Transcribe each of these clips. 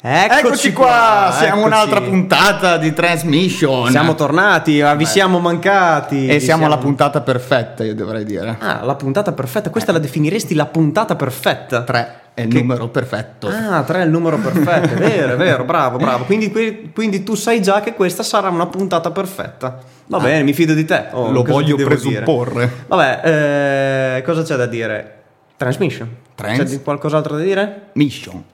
Eccoci, Eccoci qua, siamo eccoci. un'altra puntata di Transmission. Siamo tornati, ah, vi siamo mancati. e vi siamo alla puntata perfetta, io dovrei dire. Ah, la puntata perfetta. Questa la definiresti la puntata perfetta? 3 è il Che- numero perfetto. Ah, 3 è il numero perfetto, è vero, è vero, bravo, bravo. Quindi, qui- quindi tu sai già che questa sarà una puntata perfetta. Va bene, mi fido di te. Oh, Lo voglio presupporre. dire? Vabbè, eh, cosa c'è da dire? Transmission. Trans- C'è qualcos'altro da dire? Mission.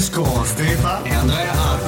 Musica trance con Stefa e Andrea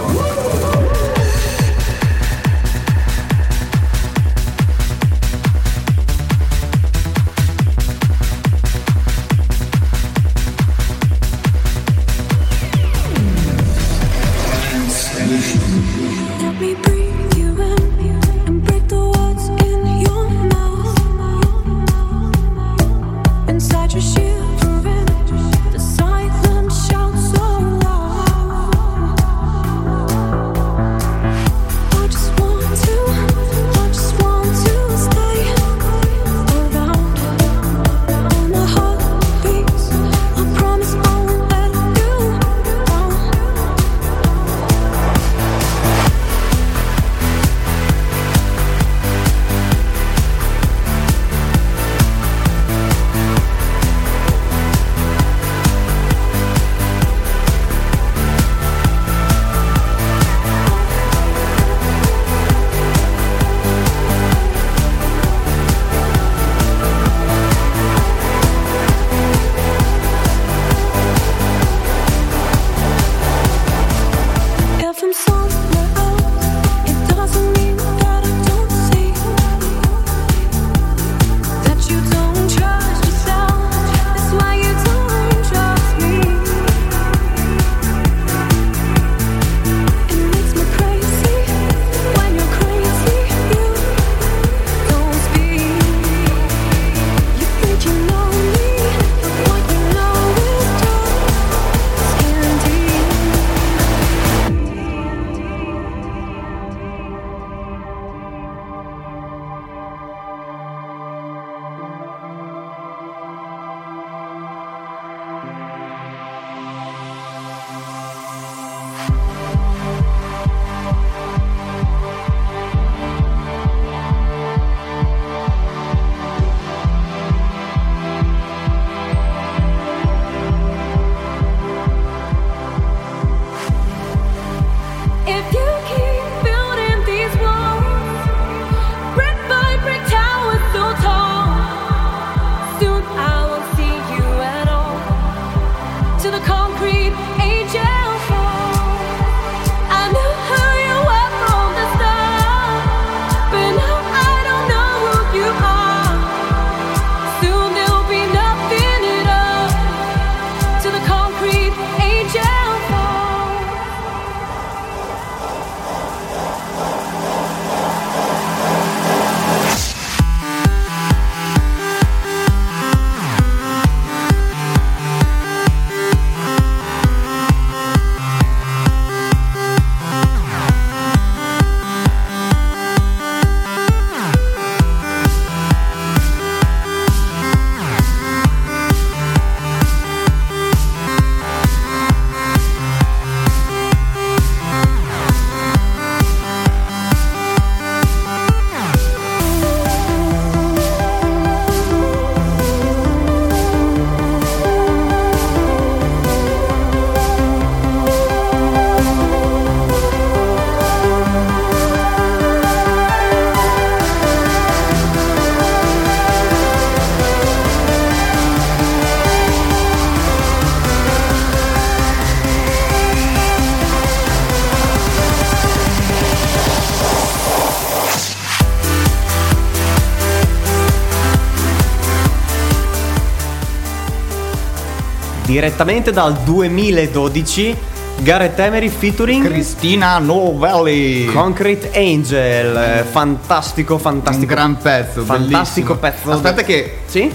Direttamente dal 2012, Gareth Emery featuring Cristina Novelli. Concrete Angel. eh, Fantastico, un fantastico. gran pezzo, fantastico bellissimo. pezzo. Aspetta che Sì?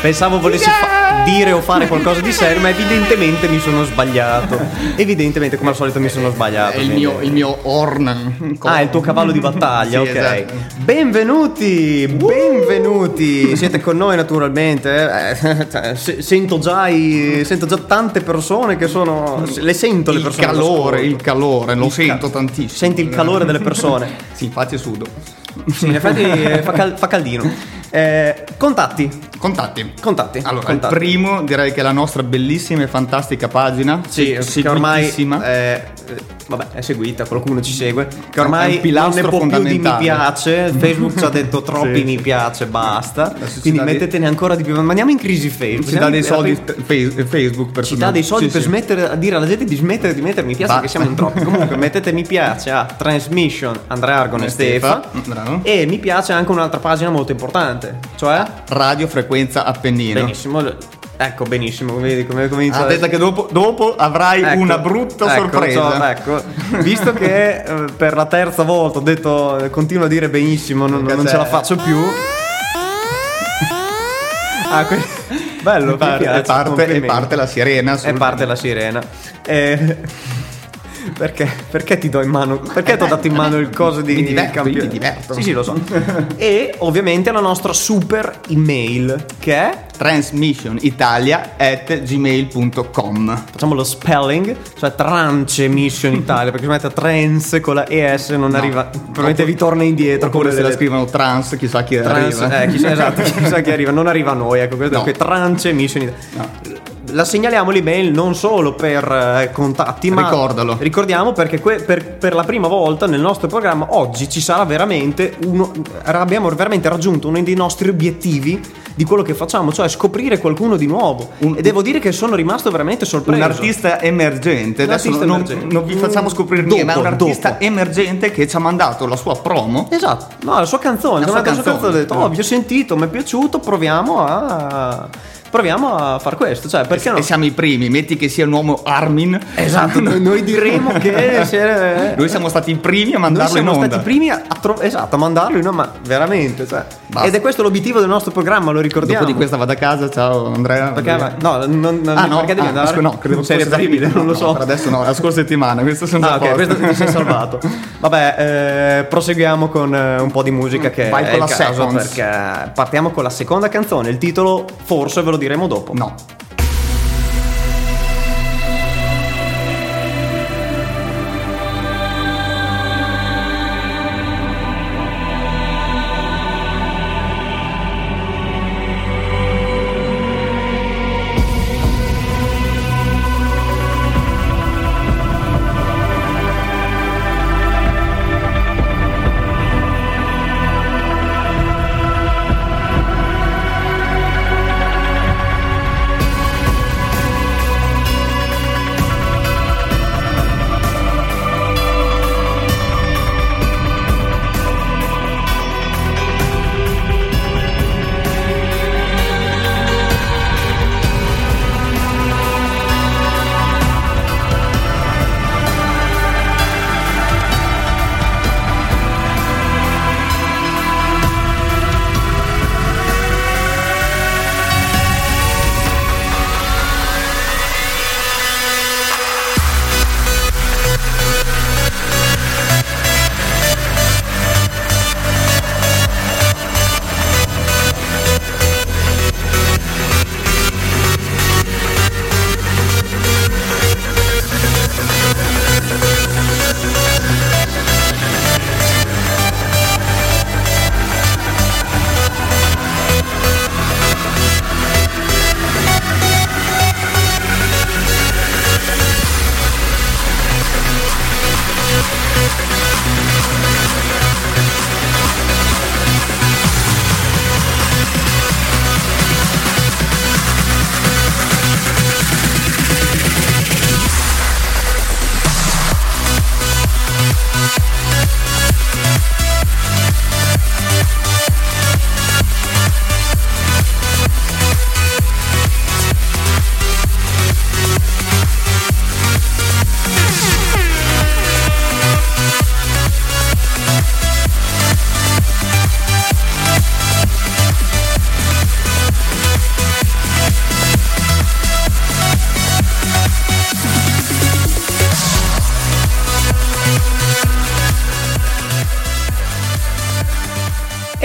Pensavo volessi, fa- dire o fare qualcosa di serio, ma evidentemente mi sono sbagliato. Evidentemente, come al solito, mi sono sbagliato. È il mio, il mio Orn. Ah, è il tuo cavallo di battaglia, Sì, ok. esatto. Benvenuti, benvenuti. Siete con noi naturalmente. Eh, se- sento, già i- sento già tante persone che sono. Le sento le Il persone. calore, all'ascolto. il calore, lo Il ca- sento tantissimo. Senti il calore delle persone. Sì, infatti sudo. Sì, in effetti eh, fa, cal- fa caldino. Eh, contatti, Contatti. contatti. Allora, contatti. il primo direi che è la nostra bellissima e fantastica pagina. Sì, se- che ormai eh, eh, vabbè, è seguita, qualcuno ci segue. Che ormai non ne può più di mi piace. Facebook ci ha detto troppi Sì. mi piace, basta. Quindi mettetene ancora di più. Ma andiamo in crisi Facebook. ci dà dei soldi fe- Facebook per Ci dà dei soldi Sì, per sì. smettere a dire alla gente di smettere di mettere mi piace Basta. perché siamo in troppi. Comunque mettete mi piace a Transmission Andrea Argon e Stefa. E mi piace anche un'altra pagina molto importante. Cioè? Radio Frequenza Appennino. Benissimo. Ecco, benissimo. Vedi come comincia Ha detto che dopo, dopo avrai Ecco, una brutta ecco, sorpresa. so- ecco, visto che eh, per la terza volta ho detto, eh, continuo a dire benissimo, non, non ce la faccio più. Ah, que- bello, E parte, mi piace, e parte- e parte la sirena. E parte la sirena. Eh, perché, perché ti do in mano? Perché ti ho dato in mano il coso di Mi diverto, campione? io mi diverto. Sì, sì, lo so. e ovviamente la nostra super email che è transmissionitalia at gmail.com facciamo lo spelling, cioè trance mission Italia, perché se mette trans con la ES non arriva, probabilmente vi torna indietro oppure se la scrivono trans chissà chi trans, arriva eh, chissà, esatto, chissà chi arriva, non arriva a noi, ecco, questo No. è trance mission Italia. La segnaliamo l'email non solo per eh, contatti, ma Ricordalo. ricordiamo perché que- per, per la prima volta nel nostro programma oggi ci sarà veramente uno. Abbiamo veramente raggiunto uno dei nostri obiettivi di quello che facciamo, cioè scoprire qualcuno di nuovo. Un- e devo dire che sono rimasto veramente sorpreso. un artista emergente Un adesso artista non, emergente. non vi facciamo scoprire Dopo, niente ma è un artista dopo. emergente che ci ha mandato la sua promo Esatto, no, la sua canzone, La sua sua canzone, canzone. ho detto, oh, vi ho sentito, mi è piaciuto, proviamo a proviamo a far questo, cioè perché no? e siamo i primi metti che sia un uomo Armin Esatto, noi, noi diremo che se- noi siamo stati i primi a mandarlo siamo in onda stati i primi a, a tro- esatto, a mandarlo in onda, ma veramente, cioè. Ed è questo l'obiettivo del nostro programma, lo ricordiamo. dopo di questa vado a casa ciao Andrea Perché, ma- no, non, non ah no, perché devi ah, andare? scu- no fosse reperibile, finito. non lo No, so. per adesso no la scorsa settimana questo sono Ah, ok, posto. questo ti sei salvato. Vabbè, eh, proseguiamo con eh, un po' di musica che Vai è con il la caso seconds. perché partiamo con la seconda canzone. Il titolo forse ve lo diremo dopo. no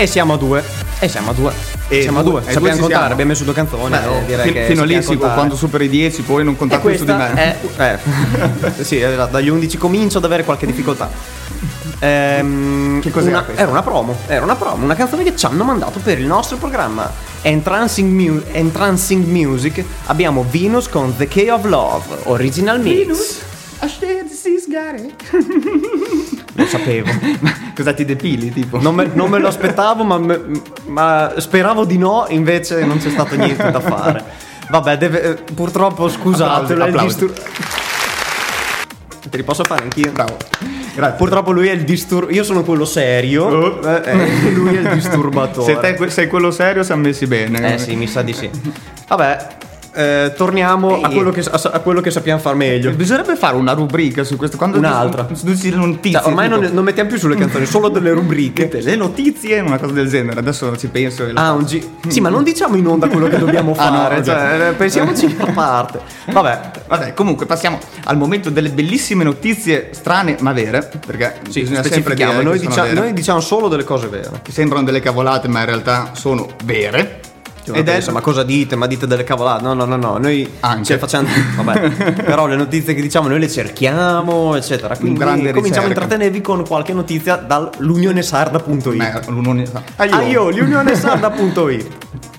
E siamo a due. E siamo a due. E siamo a due- due. due Sappiamo contare, siamo. abbiamo messo due canzoni. Beh, eh, direi fin- che fino lì sì, contare. quando superi i 10 poi non E contate più su di me. è. Eh, sì, dagli 11 comincio ad avere qualche difficoltà. Ehm, Che cos'era una- questa? Era una promo, era una promo, una canzone che ci hanno mandato per il nostro programma Entrancing, Mu- Entrancing Music. Abbiamo Venus con The Key of Love, original mix. Lo sapevo. Cosa ti depili, tipo? Non me, non me lo aspettavo, ma, me- ma speravo di no, invece non c'è stato niente da fare. Vabbè, deve- eh, purtroppo scusatelo, Applausi, distur- Te li posso fare anch'io? Bravo. Grazie. Purtroppo lui è il disturbo. Io sono quello serio. Oh. eh, eh, lui è il disturbatore. Se te sei quello serio, siamo messi bene. Eh sì, mi sa di sì. Vabbè, eh, torniamo a quello, che, a, a quello che sappiamo far meglio. Bisognerebbe fare una rubrica su questo. Quando Un'altra. Tu, tu le notizie. Cioè, ormai non, non mettiamo più sulle canzoni, solo delle rubriche. Le notizie, una cosa del genere. Adesso ci penso. Ah, un G. Sì, ma non diciamo in onda quello che dobbiamo Ah, no, fare. cioè, eh, pensiamoci a parte. Vabbè, Vabbè, comunque passiamo al momento delle bellissime notizie strane ma vere. Perché sì, bisogna sempre dire Noi, dicia- noi diciamo solo delle cose vere. Che sembrano delle cavolate, ma in realtà sono vere. Ed Ed è pensa, ma cosa dite? Ma dite delle cavolate? No, no, no, no. Noi Anche. le facciamo. Vabbè. Però le notizie che diciamo noi le cerchiamo, eccetera. Quindi cominciamo a ricerca. intrattenervi con qualche notizia dall'unionesarda.it. L'unione- Ah, io, l'unionesarda.it.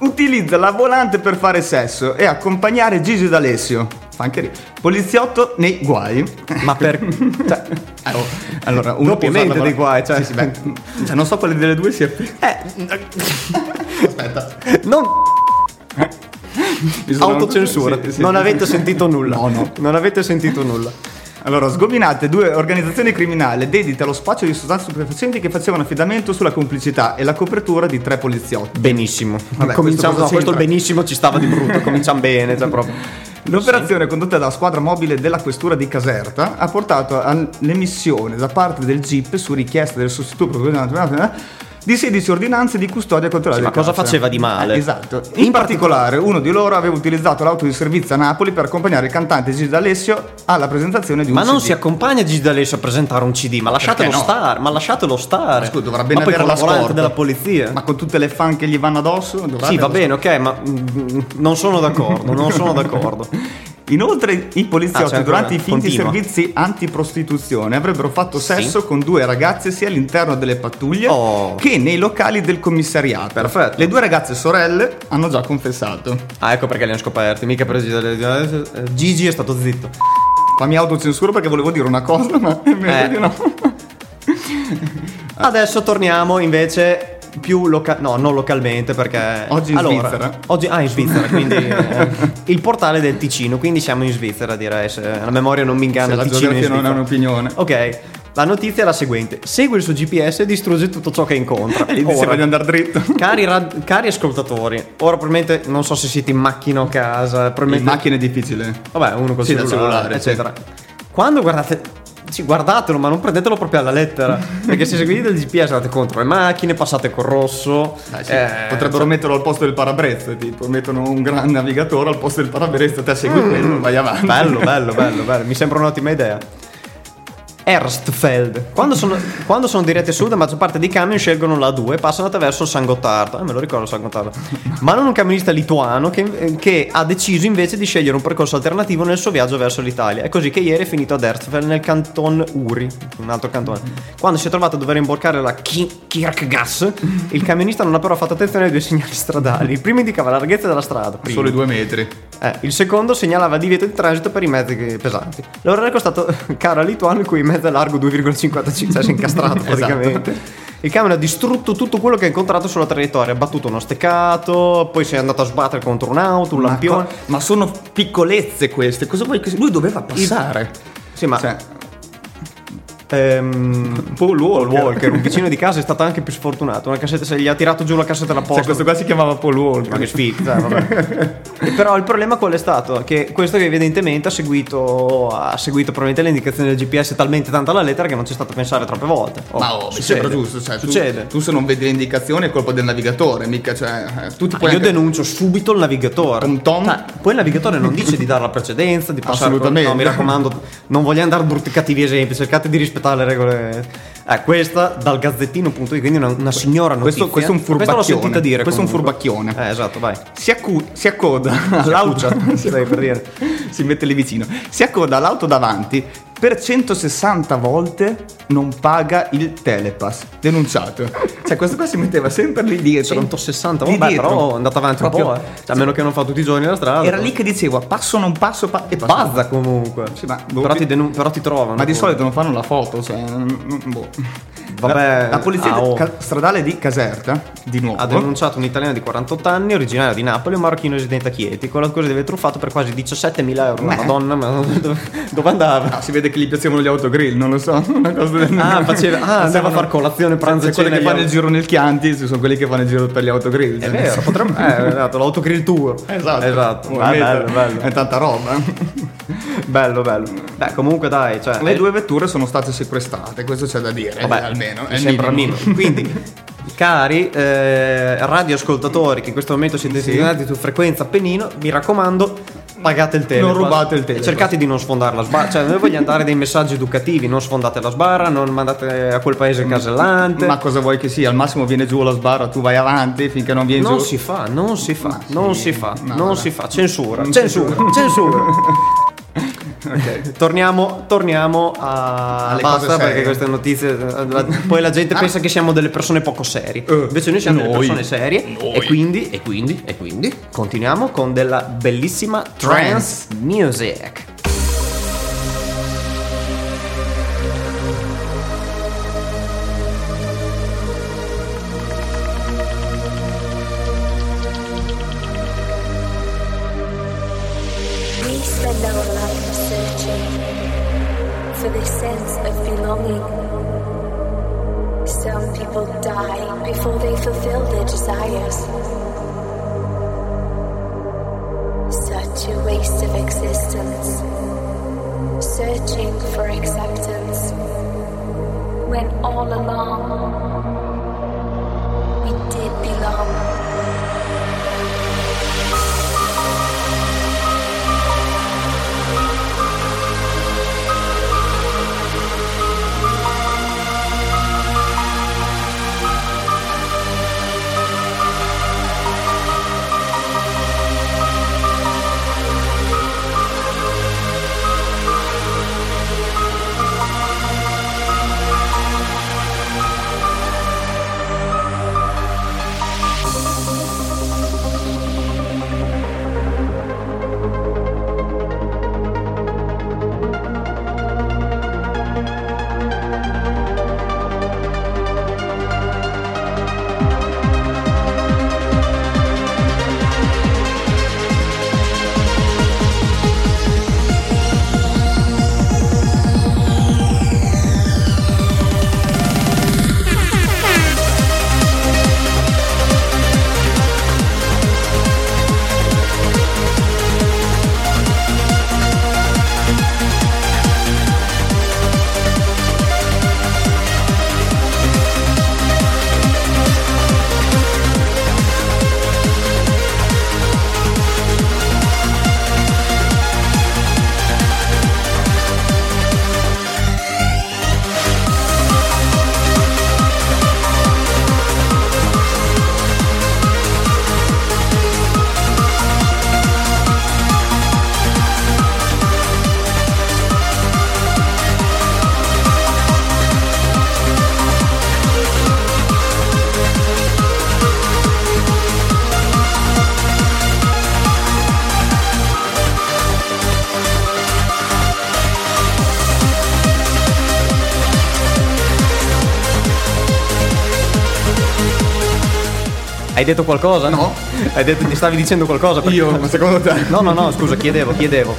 Utilizza la volante per fare sesso e accompagnare Gigi D'Alessio. Fa anche ridere. Poliziotto nei guai. Ma per. Cioè, Oh, allora, uno Doppiamente può dei guai, cioè. Sì, sì, beh, cioè, non so quale delle due sia più. eh, Aspetta. non. Autocensura. Sì, sì, non sì. avete sentito nulla. No, no. Non avete sentito nulla. Allora, sgominate due organizzazioni criminali dedite allo spaccio di sostanze stupefacenti che facevano affidamento sulla complicità e la copertura di tre poliziotti. Benissimo. Vabbè, Cominciamo. questo No, questo benissimo ci stava di brutto. Cominciamo bene. Cioè proprio. L'operazione condotta dalla squadra mobile della questura di Caserta ha portato all'emissione da parte del GIP su richiesta del sostituto di 16 ordinanze di custodia controllata. Sì, ma cosa carcere. faceva di male? Eh, esatto. In particolare, uno di loro aveva utilizzato l'auto di servizio a Napoli per accompagnare il cantante Gigi D'Alessio alla presentazione di un Ma non CD. si accompagna Gigi D'Alessio a presentare un CD, ma lasciatelo no? stare, ma lasciatelo stare. Ma scusa, dovrà bene ma avere la scorta. della polizia. Ma con tutte le fan che gli vanno addosso? sì, va bene, ok, ma mm, non sono d'accordo, non sono d'accordo. Inoltre i poliziotti Ah, durante i finti continua. servizi antiprostituzione avrebbero fatto sesso con due ragazze sia all'interno delle pattuglie Oh. che nei locali del commissariato. Perfetto. Le due ragazze sorelle hanno già confessato. Ah, ecco perché li hanno scoperti, mica Gigi D'Alessio. eh, Gigi è stato zitto. Fammi autocensura perché volevo dire una cosa, ma Eh. no. Adesso torniamo invece più loca- no, non localmente perché Oggi in Allora, Svizzera. Oggi ah, in Svizzera, quindi eh, il portale del Ticino, quindi siamo in Svizzera, direi, se la memoria non mi inganna, Se la Ticino in geografia non è un'opinione. Ok, la notizia è la seguente: segue il suo GPS e distrugge tutto ciò che incontra. E gli diceva Ora, di andare dritto. Cari, rad- cari ascoltatori, ora probabilmente non so se siete in macchina o a casa, In probabilmente macchina è difficile. Vabbè, uno col Sì, cellulare, cellulare, eccetera. Quando guardate, sì, guardatelo, ma non prendetelo proprio alla lettera. perché se seguite il GPS andate contro le macchine, passate col rosso. Dai, sì, eh, Potrebbero metterlo al posto del parabrezza, tipo, mettono un gran navigatore al posto del parabrezza, te segui quello, vai avanti. Bello, bello, bello, bello. Mi sembra un'ottima idea. Erstfeld. Quando sono, quando sono dirette sud, la maggior parte dei camion scelgono la 2 e passano attraverso San Gottardo. Eh, me lo ricordo San Gottardo. Ma non un camionista lituano che, che ha deciso invece di scegliere un percorso alternativo nel suo viaggio verso l'Italia. È così che ieri è finito ad Erstfeld nel canton Uri, un altro cantone. Quando si è trovato a dover imborcare la Ki- Kirkgass, il camionista non ha però fatto attenzione ai due segnali stradali. Il primo indicava la larghezza della strada. primo. Solo i due metri. Eh, il secondo segnalava divieto di transito per i mezzi pesanti. L'ora è costato caro al lituano il cui mezzo è largo 2,55, cioè si è incastrato praticamente. Il camion ha distrutto tutto quello che ha incontrato sulla traiettoria, ha battuto uno steccato, poi si è andato a sbattere contro un'auto, un Ma, lampione. co- ma sono piccolezze queste, cosa vuoi che lui doveva passare? Sì, ma Cioè, ehm, Paul Walker. Walker, un vicino di casa, è stato anche più sfortunato. Una cassetta, se gli ha tirato giù la cassetta Cioè, posta. questo qua si chiamava Paul Walker. Ma che vabbè. Però il problema qual è stato? Che questo che evidentemente ha seguito, ha seguito probabilmente le indicazioni del GPS talmente tanto alla lettera che non c'è stato a pensare troppe volte. Oh, Ma oh, succede. sembra giusto, cioè, tu- succede. Tu, se non vedi le indicazioni è colpa del navigatore, mica, cioè, eh, tu ti Ah, puoi io anche- denuncio subito il navigatore. Tom tom. Ah, poi il navigatore non dice di dare la precedenza, di passare. Assolutamente. No, mi raccomando, non vogliamo dare brutti cattivi esempi, cercate di rispettare le regole. Eh, questa dal gazzettino.it, quindi una, una signora notizia. Questo- questo è un Questa l'ho furbacchione. sentita dire Questo è un comunque. furbacchione. Eh, esatto, vai. Si, accu- si accoda all'auto. accuccia, dire. si mette lì vicino. Si accoda all'auto davanti. Per 160 volte non paga il telepass. Denunciato. Cioè, questo qua si metteva sempre lì dietro. 160, Lì vabbè, dietro. però è andata avanti un Proprio- po', eh. Cioè, a meno che non fa tutti i giorni la strada. Era lì che diceva passo non passo pa- e. Bazza comunque. Sì, ma- però, ti denun- però ti trovano. Ma di solito non fanno la foto, cioè. boh. Vabbè, la, la polizia ah, oh. ca- stradale di Caserta, di nuovo. Ha denunciato un italiano di 48 anni, originario di Napoli, un marocchino residente a Chieti, con l'accusa di aver truffato per quasi 17.000 euro. Beh. Madonna, ma dove, dove andava? Ah, si vede che gli piacevano gli autogrill, non lo so. Una cosa del Ah, faceva- ah, andava a far colazione, pranzo e Quelli cena che agli fanno il giro nel Chianti, sono quelli che fanno il giro per gli autogrill. È vero, potrebbe. Eh, esatto, l'autogrill tour. Esatto, Esatto. Beh, mezzo. bello, bello. È tanta roba. bello, bello. Beh, comunque dai, cioè. Le due vetture sono state sequestrate, questo c'è da dire. Vabbè, almeno. È sembra minimo. minimo. Quindi, cari eh, radioascoltatori che in questo momento siete Sì. su frequenza Appennino, mi raccomando, pagate il telepass. Non rubate il telepass. cercate di non sfondare la sbarra. Cioè, noi vogliamo dare dei messaggi educativi, non sfondate la sbarra, non mandate a quel paese il casellante. Ma cosa vuoi che sia? Al massimo viene giù la sbarra, tu vai avanti finché non vieni non giù. si fa, non si fa, non si fa, no, non vabbè. si fa. Censura, Non censura, censura. censura. Ok. Torniamo, torniamo a Alle basta perché queste notizie eh, poi la gente Ah. pensa che siamo delle persone poco serie. Eh, Invece noi siamo delle noi. persone serie Noi. e quindi e quindi e quindi continuiamo con della bellissima trance music. Before they fulfill their desires. Such a waste of existence. Searching for acceptance. When all along we did belong. Detto qualcosa? No. Hai detto, ti stavi dicendo qualcosa? Perché- Io, ma secondo te? No, no, no, scusa, chiedevo, chiedevo.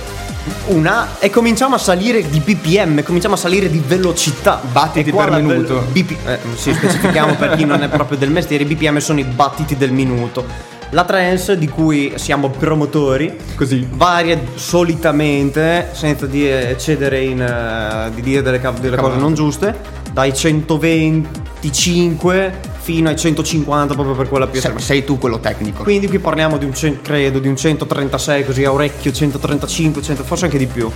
Una e cominciamo a salire di BPM, cominciamo a salire di velocità. Battiti per minuto. BP eh, sì, specifichiamo per chi non è proprio del mestiere, i BPM sono i battiti del minuto. La trance di cui siamo promotori Così. varia solitamente, senza di eccedere in eh, di dire delle, cav- delle cose non giuste, dai 125 fino ai 150 proprio per quella più estrema. sei tu quello tecnico. Quindi qui parliamo di un, credo, di un 136 così a orecchio, 135, 100, forse anche di più.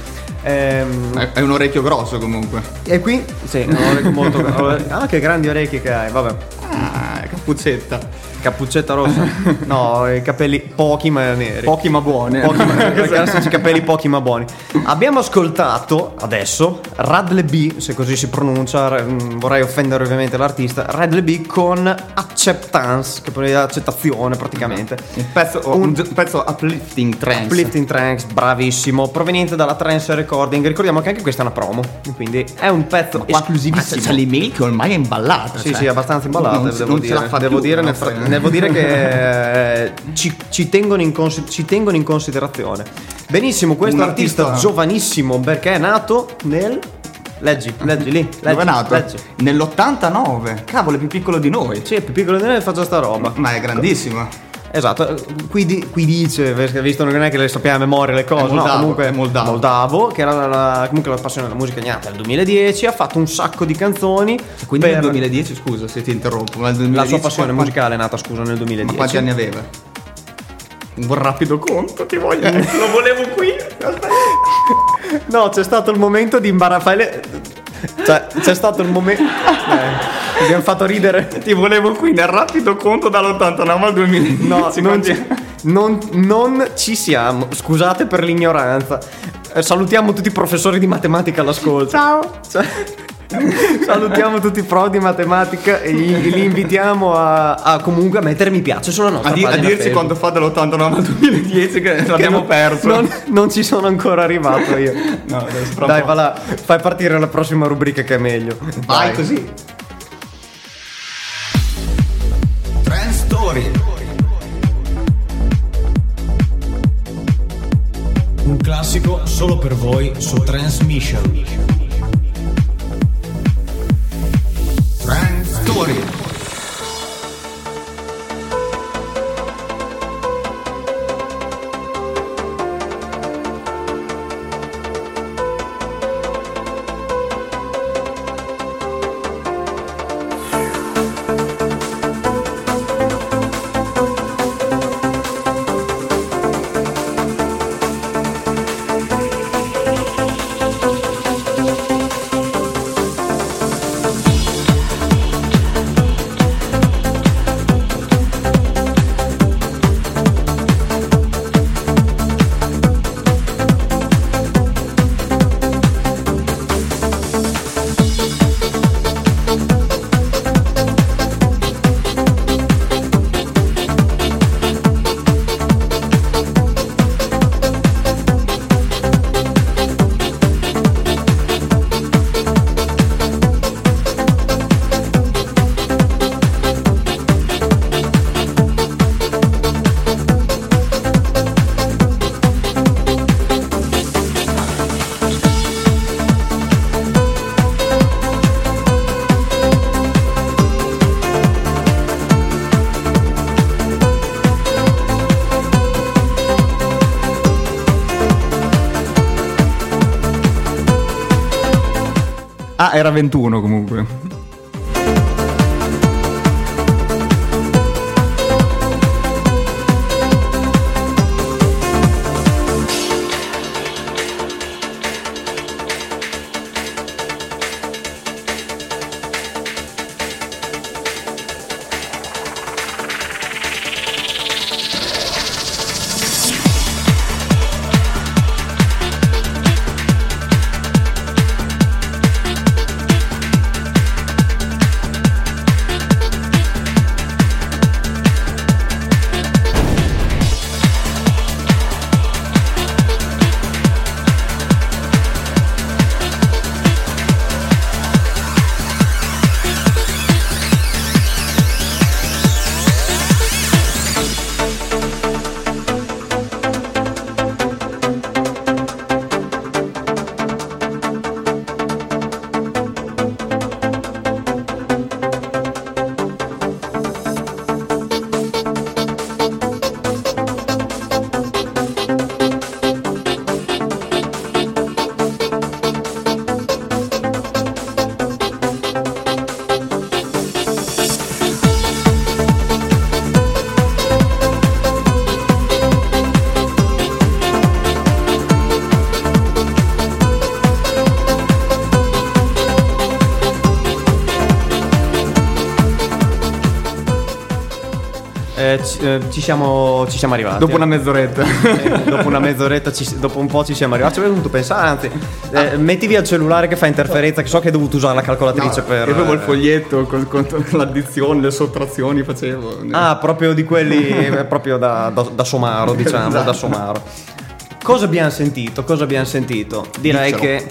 Ehm, È, un orecchio grosso comunque. e qui, sì, è un orecchio molto... ah, che grandi orecchie che hai, vabbè. Ah, cappuccetta. Cappuccetta rossa? No, i capelli pochi ma neri. Pochi ma buoni. Pochi ma classici capelli pochi ma buoni. Abbiamo ascoltato adesso Radle B, se così si pronuncia, mm, vorrei offendere ovviamente l'artista, Radle B con Acceptance, che è accettazione praticamente. Un pezzo, Un- un, un pezzo uplifting trance. Uplifting Trance, bravissimo, proveniente dalla Trance Recording. Ricordiamo che anche questa è una promo, quindi è un pezzo esclusivissimo. ma C'è l'email che ormai è imballata. Sì, cioè. sì, abbastanza imballata, Non, devo non dire. ce la fa devo, più, dire no? fra- devo dire che eh, ci, ci tengono in consi- ci tengono in considerazione. Benissimo, questo artista, artista- giovanissimo perché è nato nel... Leggi, leggi lì. Leggi, Dove è nato? Leggi. Nell'89. Cavolo, è più piccolo di noi. Sì, è più piccolo di noi e fa già sta roba. Ma è grandissimo. Esatto, qui, di- qui dice, visto che non è che le sappiamo a memoria le cose, moldavo, no, comunque è moldavo. che era la, comunque la passione della musica è nata nel 2010, ha fatto un sacco di canzoni. Quindi per- nel 2010, scusa se ti interrompo, ma nel 2010 La sua passione qua- musicale è nata, scusa, nel 2010. Ma quanti anni aveva? Un rapido conto, ti voglio. Lo volevo qui. No, c'è stato il momento di imbarazzare. Cioè, c'è stato il momento. Eh, abbiamo fatto ridere. Ti volevo qui nel rapido conto dall'89 al 2010. No, non, ci, non, non ci siamo. Scusate per l'ignoranza. Eh, salutiamo tutti i professori di matematica all'ascolto. Ciao. Cioè, salutiamo tutti i pro di matematica e li, li invitiamo a, a comunque a mettere mi piace sulla nostra A, di- a dirci Facebook. quanto fa dall'89 al 2010 che Che l'abbiamo non- perso. Non, non ci sono ancora arrivato io. No, adesso Dai, va là, fai partire la prossima rubrica che è meglio. Vai così. Trend Story. Un classico solo per voi su Transmission. Trend Story. Era 21 comunque. Eh, ci, eh, ci siamo, ci siamo arrivati. Dopo una mezz'oretta. Eh, dopo una mezz'oretta, ci- dopo un po' ci siamo arrivati. Ci avevo dovuto pensare, anzi, eh, metti via il cellulare che fa interferenza, che so che hai dovuto usare la calcolatrice per. Io avevo il eh, foglietto con, con- con l'addizione, le sottrazioni facevo. Ah, proprio di quelli, eh, proprio da, da, da somaro, diciamo, Esatto. da somaro. Cosa abbiamo sentito? Cosa abbiamo sentito? Direi Diccelo. che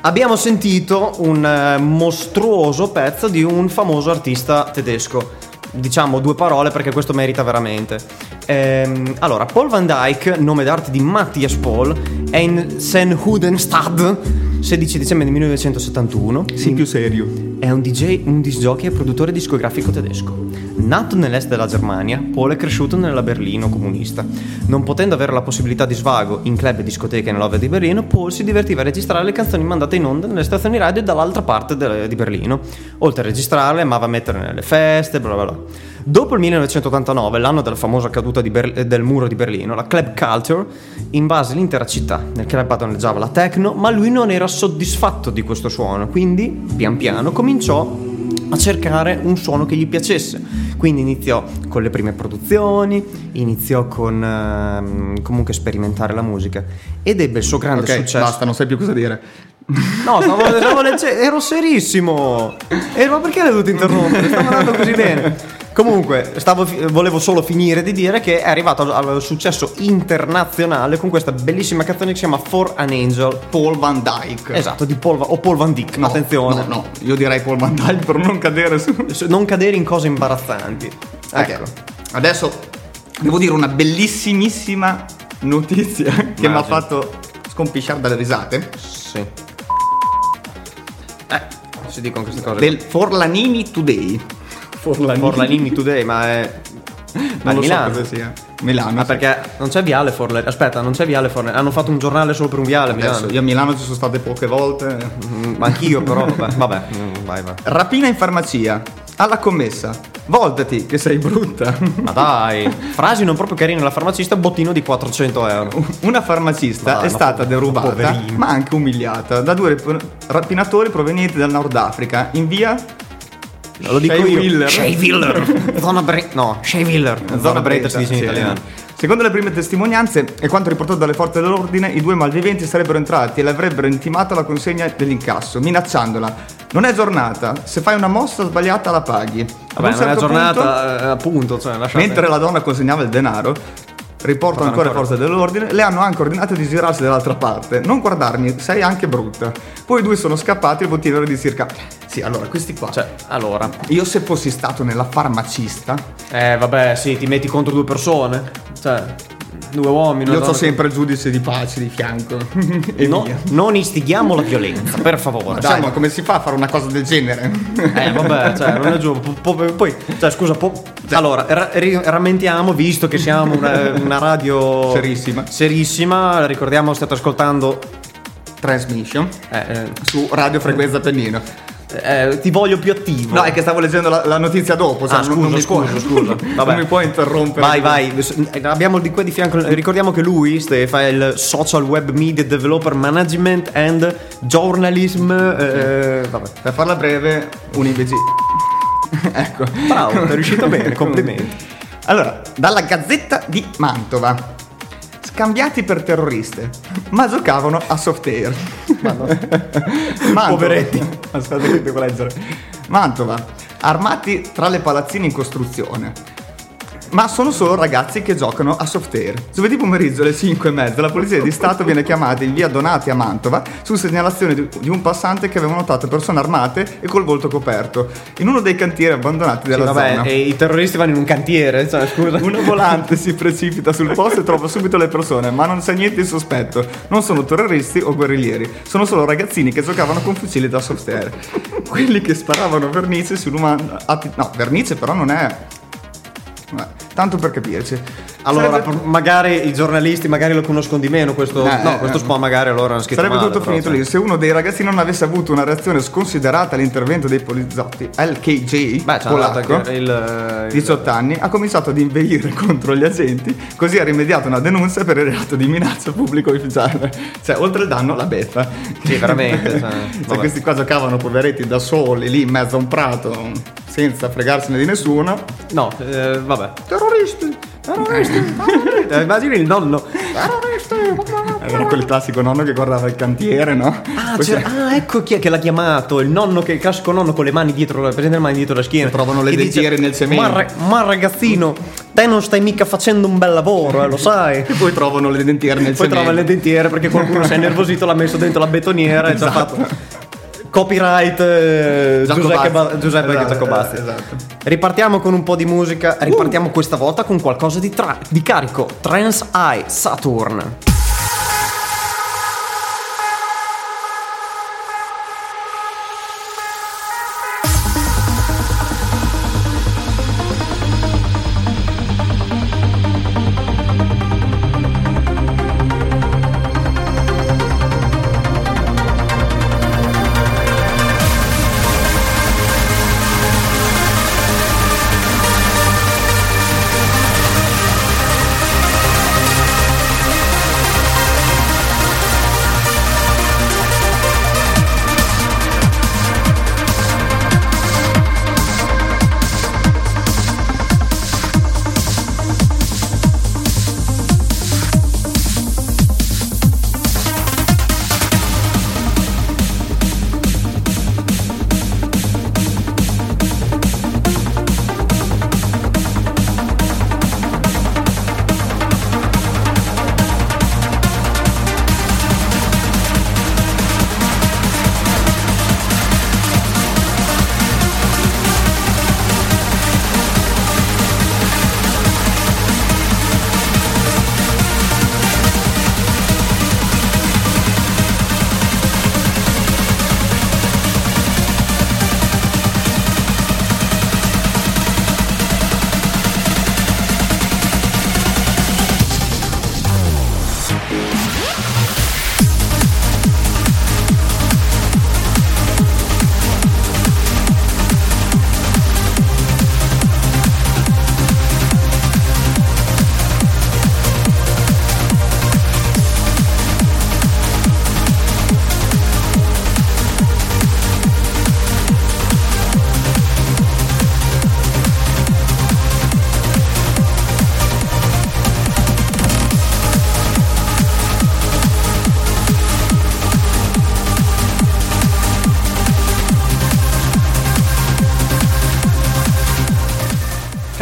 abbiamo sentito un eh, mostruoso pezzo di un famoso artista tedesco. Diciamo due parole perché questo merita veramente. Ehm, allora, Paul Van Dyke, nome d'arte di Matthias Paul, è in St. Hudenstad, 16 dicembre di 1971. Sì, più serio. È un DJ, un disc jockey e produttore discografico tedesco. Nato nell'est della Germania, Paul è cresciuto nella Berlino comunista. Non potendo avere la possibilità di svago in club e discoteche nell'ovest di Berlino, Paul si divertiva a registrare le canzoni mandate in onda nelle stazioni radio dall'altra parte de- di Berlino. Oltre a registrarle, amava mettere nelle feste, bla bla bla. Dopo il 1989, l'anno della famosa caduta Ber- del muro di Berlino, la club culture invase l'intera città. Nel club padroneggiava la techno, ma lui non era soddisfatto di questo suono, quindi pian piano cominciò a cercare un suono che gli piacesse. Quindi iniziò con le prime produzioni, iniziò con ehm, comunque sperimentare la musica ed ebbe il suo grande Ok, successo. basta, non sai più cosa dire. No, stavo, stavo leggendo, ero serissimo. E ma perché l'hai dovuto interrompere? Stavo andando così bene. Comunque, stavo volevo solo finire di dire che è arrivato al, successo internazionale con questa bellissima canzone che si chiama For an Angel. Paul Van Dyke. Esatto, di Paul o Paul Van Dyck, No, attenzione. No, no, io direi Paul Van Dyke per non cadere su. Non cadere in cose imbarazzanti. Ecco. Adesso devo dire una bellissimissima notizia che mi ha fatto scompisciare dalle risate. Sì. Eh, si dicono queste cose. Del Forlanini Today. Forlanini. Forlanini Today, ma è. Ma Non Milano. so cosa sia. Milano. Ah, sì. perché non c'è Viale Forlanini. Aspetta, non c'è Viale Forlanini. Hanno fatto un giornale solo per un Viale a Milano. Adesso io a Milano ci sono state poche volte. Mm, Ma anch'io, però. Vabbè, vabbè. mm, vai, vai. Rapina in farmacia. Alla commessa. Voltati che sei brutta. Ma dai, frasi non proprio carine. La farmacista, bottino di 400 euro. Una farmacista Ma- è ma stata po- derubata, ma anche umiliata da due rap- rapinatori provenienti dal Nord Africa in via Lo dico Shea io. Wheeler. Shea Wheeler. Zona Bre... No, Shea Wheeler. Zona Brenta si dice in sì. italiano. Secondo le prime testimonianze e quanto riportato dalle forze dell'ordine, i due malviventi sarebbero entrati e le avrebbero intimato la consegna dell'incasso, minacciandola. Non è giornata, se fai una mossa sbagliata la paghi. Ad Vabbè, non è certo giornata, eh, appunto. Cioè, lasciate. Mentre la donna consegnava il denaro, riportano ancora le forze dell'ordine, le hanno anche ordinato di girarsi dall'altra parte. Non guardarmi, sei anche brutta. Poi i due sono scappati e il bottino era di circa. Sì, allora, questi qua. Cioè, allora. io se fossi stato nella farmacista, Eh, vabbè, sì, ti metti contro due persone. Cioè, due uomini. io ho sempre il giudice di pace di fianco. e No, via. non istighiamo la violenza, per favore. Dai, ma come si fa a fare una cosa del genere? Eh, vabbè, cioè, non è giusto. Po- po- Poi, cioè, scusa, po- allora, ra- ri- rammentiamo, visto che siamo una, una radio Serissima. serissima, ricordiamo, state ascoltando. Transmission eh, eh, su Radio Frequenza Pennino. Eh, ti voglio più attivo. No, è che stavo leggendo la, la notizia dopo. cioè Ah, scusa, non mi scusa, puoi- scusa. Vabbè. Non mi puoi interrompere. Vai, vai. Eh, Abbiamo di qua di fianco. Ricordiamo che lui Ste, fa il Social Web Media Developer Management and Journalism. eh, vabbè. Per farla breve, un IBG. ecco. Bravo, sei riuscito bene, complimenti. Allora, dalla Gazzetta di Mantova. Scambiati per terroriste, ma giocavano a soft air. Poveretti. Aspetta che devo leggere. Mantova. Armati tra le palazzine in costruzione. Ma sono solo ragazzi che giocano a soft air. Giovedì pomeriggio alle 5 e mezza la polizia di Stato viene chiamata in via Donati a Mantova su segnalazione di un passante che aveva notato persone armate e col volto coperto in uno dei cantieri abbandonati della Vabbè, zona. e i terroristi vanno in un cantiere, cioè, scusa. Una volante si precipita sul posto e trova subito le persone, ma non c'è niente di sospetto. Non sono terroristi o guerriglieri, sono solo ragazzini che giocavano con fucili da soft air. Quelli che sparavano vernice sull'umano. atti- No, vernice però non è. Vabbè, Tanto per capirci. Allora, Sarebbe- magari i giornalisti magari lo conoscono di meno. Questo, Eh, no, eh, questo eh. spawn magari allora Sarebbe male, tutto finito cioè. lì se uno dei ragazzini non avesse avuto una reazione sconsiderata all'intervento dei poliziotti LKJ Beh, polacco, il, il, 18 anni, ha cominciato ad inveire contro gli agenti, così ha rimediato una denuncia per il reato di minaccia pubblico ufficiale. Cioè, oltre il danno, la beffa. Sì, veramente, cioè, Cioè, questi qua giocavano poveretti da soli lì in mezzo a un prato. Senza fregarsene di nessuno. No, eh, vabbè. Terroristi! Terroristi, terroristi. Eh, Immagini il nonno. Era quel classico nonno che guardava il cantiere, no? Ah, Poi c'era- ah, ecco chi è che l'ha chiamato. Il nonno, che, il classico nonno con le mani dietro, presente le mani dietro la schiena. Trovano le dentiere nel cemento." Ma, ma ragazzino, te non stai mica facendo un bel lavoro, eh, lo sai. E poi trovano le dentiere nel Poi cemento. trova le dentiere perché qualcuno si è innervosito, l'ha messo dentro la betoniera e ci ha fatto. Copyright eh, Giuseppe. Ba- Giuseppe Esatto, Giacobazzi. esatto. Ripartiamo con un po' di musica. Ripartiamo questa volta con qualcosa di, tra- di carico. Trans Eye Saturn.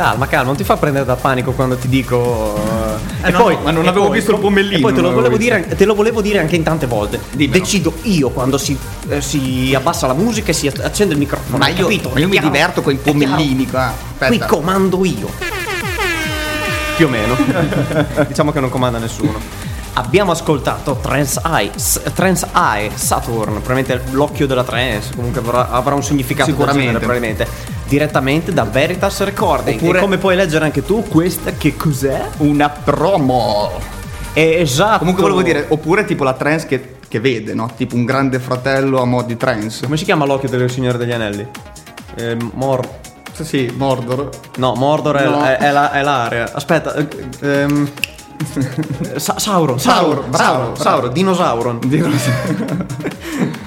Calma, calma, non ti fa prendere da panico quando ti dico. eh, Eh, no, no, ma non e avevo visto il pommellino, E poi te lo, volevo dire, te lo volevo dire anche in tante volte. Dimmelo. Decido io quando si, eh, si abbassa la musica e si accende il microfono. Ma io, capito? ma io mi diverto con i pommellini qua. Qui Aspetta. comando io. Più o meno. diciamo che non comanda nessuno. Abbiamo ascoltato Trans Eye, Trans Eye Saturn, probabilmente l'occhio della trance, comunque avrà, avrà un significato Sicuramente. genere, probabilmente. Direttamente da Veritas Recording. Oppure- e come puoi leggere anche tu, questa che cos'è? Una promo. Esatto. Comunque volevo dire, oppure tipo la trance che, che vede, no? Tipo un grande fratello a mo' di trance. Come si chiama l'occhio del Signore degli Anelli? Eh, Mor... Sì, sì, Mordor. No, Mordor è, No. è- è la- è l'area. Aspetta. eh, ehm, Sa- Sauron, Sauron, Sauron, bravo, Sauron, Sauron, dinosauron.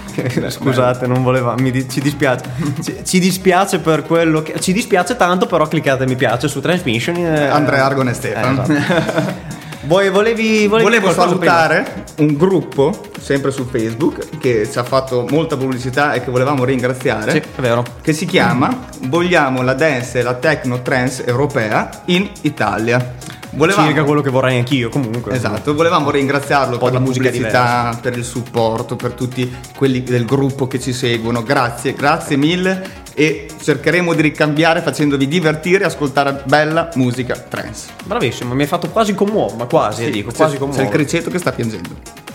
Scusate, non voleva, mi di- ci dispiace. Ci, ci dispiace per quello che. Ci dispiace tanto, però cliccate mi piace su Transmission. eh, Andrea Argon e Stefan. eh, esatto. Voi volevi, volevi Volevo qualcosa prima? salutare un gruppo, sempre su Facebook, che ci ha fatto molta pubblicità e che volevamo ringraziare. Sì, è vero. Che si chiama Vogliamo la dance e la techno trance europea in Italia. Volevamo, Circa quello che vorrei anch'io, comunque. Esatto, volevamo ringraziarlo per la pubblicità, per il supporto, per tutti quelli del gruppo che ci seguono. Grazie, grazie mille e cercheremo di ricambiare facendovi divertire e ascoltare bella musica trance. Bravissimo, mi hai fatto quasi commuovere, ma quasi, Sì, dico, c'è- quasi C'è commuovere. il criceto che sta piangendo.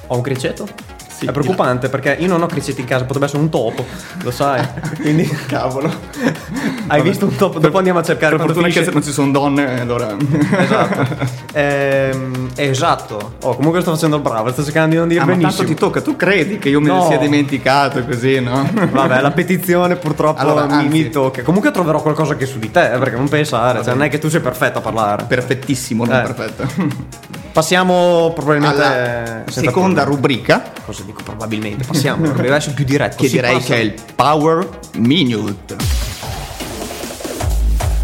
Ho un criceto? Sì, è preoccupante perché io non ho criceti in casa, potrebbe essere un topo, lo sai. Quindi Cavolo. hai visto un topo? Dopo andiamo a cercare Per fortuna che finisce- non ci sono donne, allora. Esatto. Ehm, esatto. Oh, comunque sto facendo il bravo, sto cercando di non dire Ah, ma tanto benissimo. ti tocca, tu credi che io me ne No. sia dimenticato così, no? Vabbè, la petizione purtroppo Allora, mi, mi tocca. Comunque troverò qualcosa che su di te, eh, perché non pensare, cioè, non è che tu sei perfetto a parlare. Perfettissimo, non Eh. perfetto. Passiamo probabilmente alla seconda problemi. rubrica. Cosa dico probabilmente? Passiamo, perché adesso più diretto. Che direi passa. che è il Power Minute.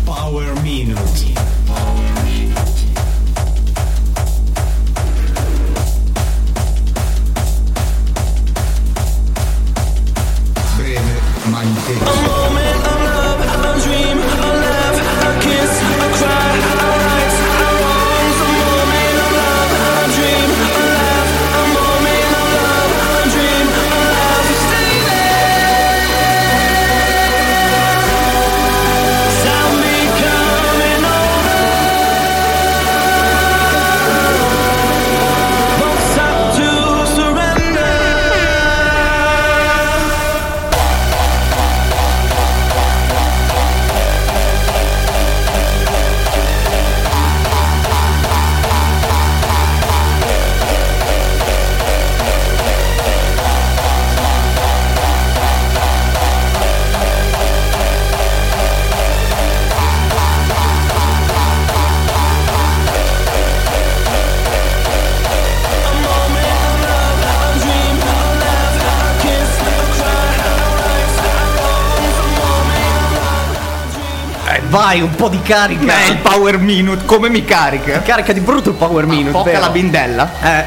Power Minute. Vai, un po' di carica. Beh, il power minute, come mi carica? Carica di brutto il power minute. Focca vero? la bindella, Eh.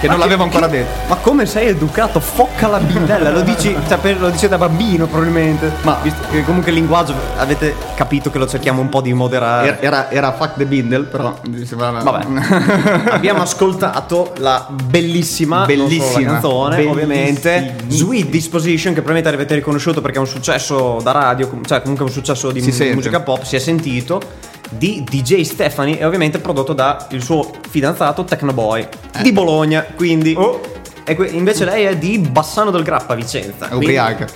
Che non l'avevo ancora detto. Ma come sei educato? Focca la bindella, lo dici, cioè, per- lo dice da bambino probabilmente. Ma visto che comunque il linguaggio avete capito che lo cerchiamo un po' di moderare. Era, era, era fuck the bindle, però mi sembrava... Vabbè. Abbiamo ascoltato la bellissima, Bellissima. canzone, Bellissima. ovviamente. Sweet Disposition, che probabilmente avete riconosciuto perché è un successo da radio, cioè comunque un successo di Si sente. musica pop, si è sentito. Di DJ Stefani e ovviamente prodotto da il suo fidanzato Tecnoboy di Bologna. Quindi, Oh. que- invece lei è di Bassano del Grappa, Vicenza. È ubriaca.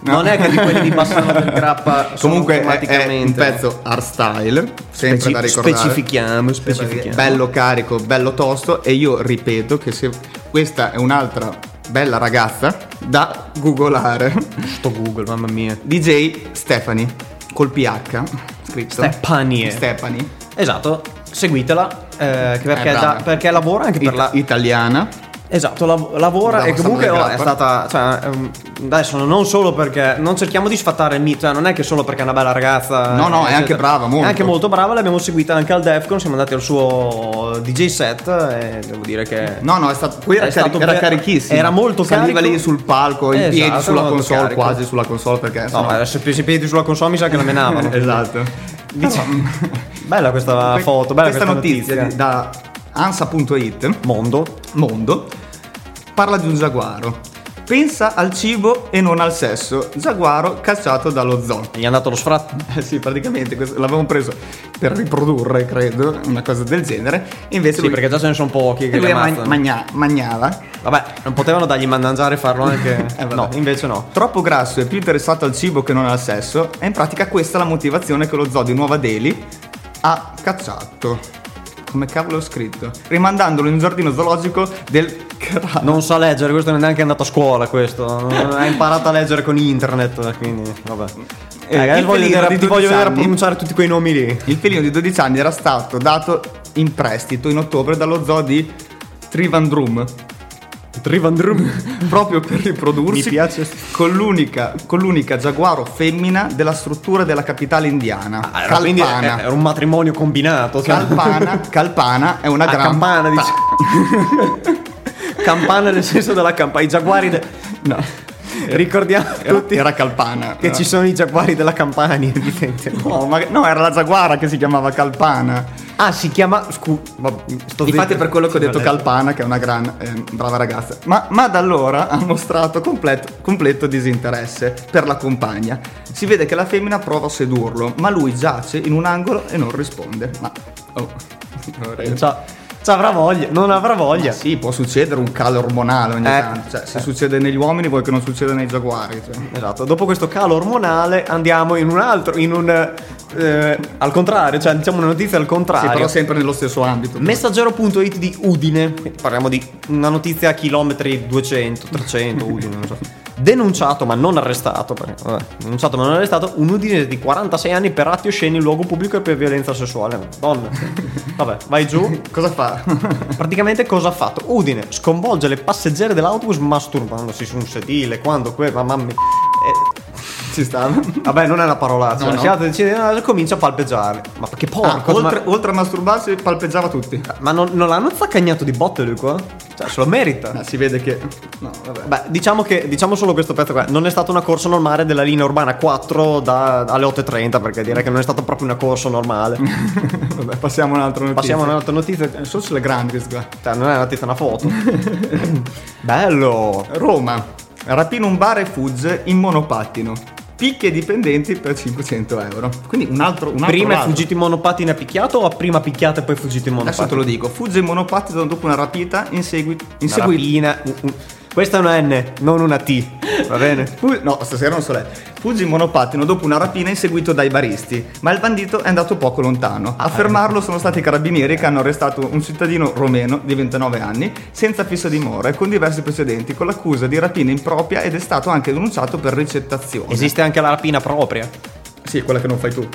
No. Non è che di quelli di Bassano del Grappa Comunque è, un pezzo hardstyle, sempre Speci- da ricordare. specifichiamo, specifichiamo. Bello carico, bello tosto e io ripeto che se questa è un'altra bella ragazza da googolare. Sto Google, mamma mia. DJ Stefani col PH scritto. Stefanie. Stefani. Esatto, seguitela eh, perché, È brava. da- perché lavora anche per It- la... italiana. Esatto, lav- lavora Da e comunque oh, è stata... Cioè, ehm, adesso non solo perché... Non cerchiamo di sfatare il mito, cioè, non è che solo perché è una bella ragazza... No, no, è eccetera. anche brava, molto. È anche molto brava, l'abbiamo seguita anche al Defcon, siamo andati al suo DJ set e devo dire che... No, no, è stato, poi era, È cari- era carichissimo. era molto Saliva carico. lì sul palco, in Esatto, piedi sulla console, carico. quasi sulla console perché No, sennò- ma se piedi sulla console mi sa che la menavano. Esatto. Dice- Bella questa Que- foto, bella questa questa, notizia, di- da ansa.it Mondo. Mondo parla di un giaguaro. Pensa al cibo e non al sesso. Giaguaro cacciato dallo zoo. Gli è andato lo sfratto. Eh sì, praticamente questo- l'avevamo preso per riprodurre, credo, una cosa del genere. E invece Sì, lui, perché già ce ne sono pochi che lui li ma- ammazzano. magna- magnava. Vabbè, non potevano dargli mangiare e farlo anche. Eh, no, invece no. Troppo grasso e più interessato al cibo che non al sesso. E in pratica questa è la motivazione che lo zoo di Nuova Delhi ha cacciato. Come cavolo ho scritto? Rimandandolo in un giardino zoologico del Kerala. Non sa leggere, questo non è neanche andato a scuola. Questo non ha imparato a leggere con internet. Quindi, vabbè. Eh, Eh, il adesso voglio vedere, ti voglio 12 vedere a anni. pronunciare tutti quei nomi lì. Il felino di 12 anni era stato dato in prestito in ottobre dallo zoo di Trivandrum. Trivandrum. proprio per riprodursi con l'unica, con l'unica giaguaro femmina della struttura della capitale indiana. Ah, era, Calpana. era un matrimonio combinato. cioè. Calpana, Calpana è una Ah, gran campana, dici. Campana nel senso della campana. I giaguari. de- No, Ricordiamo era, tutti era Calpana. che ci sono i giaguari della Campania, evidentemente. No, ma- no, era la giaguara che si chiamava Calpana. Ah, si chiama. Scu... vabbè, sto Infatti zitto. per quello che ho detto Vabbè. Calpana, che è una gran eh, brava ragazza. Ma, ma da allora ha mostrato completo, completo disinteresse per la compagna. Si vede che la femmina prova a sedurlo, ma lui giace in un angolo e non risponde. Ma... Oh. C'ha avrà voglia, non avrà voglia. Sì, può succedere un calo ormonale ogni Eh. tanto. Cioè, se succede negli uomini, vuoi che non succeda nei giaguari. Cioè. Esatto, dopo questo calo ormonale andiamo in un altro, in un... eh, al contrario, cioè diciamo una notizia al Sì, contrario. però sempre nello stesso ambito. Messaggero.it di Udine, parliamo di una notizia a chilometri 200, 300, Udine, non so. Denunciato ma non arrestato, perché, vabbè, denunciato ma non arrestato, un udinese di 46 anni per atti osceni in luogo pubblico e per violenza sessuale. Madonna. Vabbè, vai giù. Cosa fa? Praticamente cosa ha fatto? Udine sconvolge le passeggere dell'autobus masturbandosi su un sedile quando que... Mamma mia. Ci stava. Vabbè, non è una parolaccia. No, no. Lasciate decidere, comincia a palpeggiare. Ma che Ah, porco. oltre, ma, oltre a masturbarsi, palpeggiava tutti. ma non, non l'hanno zaccagnato di botte lui qua? Cioè, se lo merita. Ah, si vede che. No, vabbè. Beh, diciamo che diciamo solo questo pezzo qua. Non è stata una corsa normale della linea urbana 4 da, alle 8.30, perché direi che non è stata proprio una corsa normale. Vabbè, passiamo a un'altra notizia. Passiamo a un'altra notizia. Eh, Sono sulle grandi qua. Cioè, non è una notizia, è una foto. Bello. Roma. Rapina un bar e fugge in monopattino. Picchi ai dipendenti per 500 euro. Quindi un altro. Un altro Prima è ladro. fuggito in monopattino e picchiato o prima picchiato e poi è fuggito in Adesso te monopattino? lo dico. Fugge in monopattino dopo una rapita in seguito. In Una seguito. rapina. un- un- Questa è una N, non una T. Va bene? Fu- no, stasera non so lei. Fugge in monopattino dopo una rapina inseguito dai baristi, ma il bandito è andato poco lontano. A fermarlo sono stati i carabinieri che hanno arrestato un cittadino romeno di 29 anni senza fissa dimora e con diversi precedenti con l'accusa di rapina impropria ed è stato anche denunciato per ricettazione. Esiste anche la rapina propria? Sì, quella che non fai tu.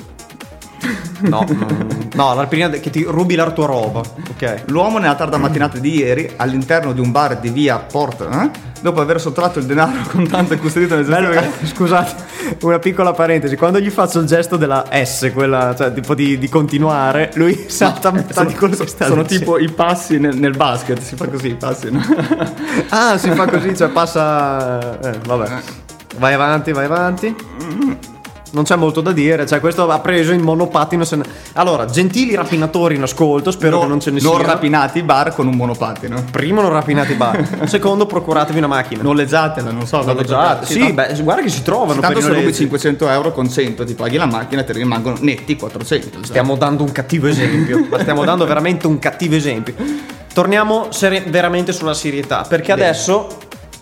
No, non- no, la rapina che ti rubi la tua roba. Ok. L'uomo nella tarda mattinata di ieri, all'interno di un bar di via Port, eh, dopo aver sottratto il denaro contante custodito nel Bello, eh, scusate, una piccola parentesi. Quando gli faccio il gesto della S, quella, cioè tipo di, di continuare, lui salta a metà di quello che sta sono dicendo. tipo i passi nel, nel basket, si fa così i passi. no? Ah, si fa così, cioè passa. Eh, vabbè. Vai avanti, vai avanti. Non c'è molto da dire, cioè questo ha preso in monopattino. ne- Allora, gentili rapinatori in ascolto, spero No, che non ce ne non siano. rapinati i bar con un monopattino. Primo, non rapinate i bar. Secondo, procuratevi una macchina. Noleggiatela, non so. Noleggiate. Sì, tanto- beh, guarda che si trovano Tanto se rubi noleggi. 500 euro con 100 ti paghi la macchina te ne rimangono netti 400. cioè. Stiamo dando un cattivo esempio, ma stiamo dando veramente un cattivo esempio. Torniamo seri- veramente sulla serietà, perché Bene. adesso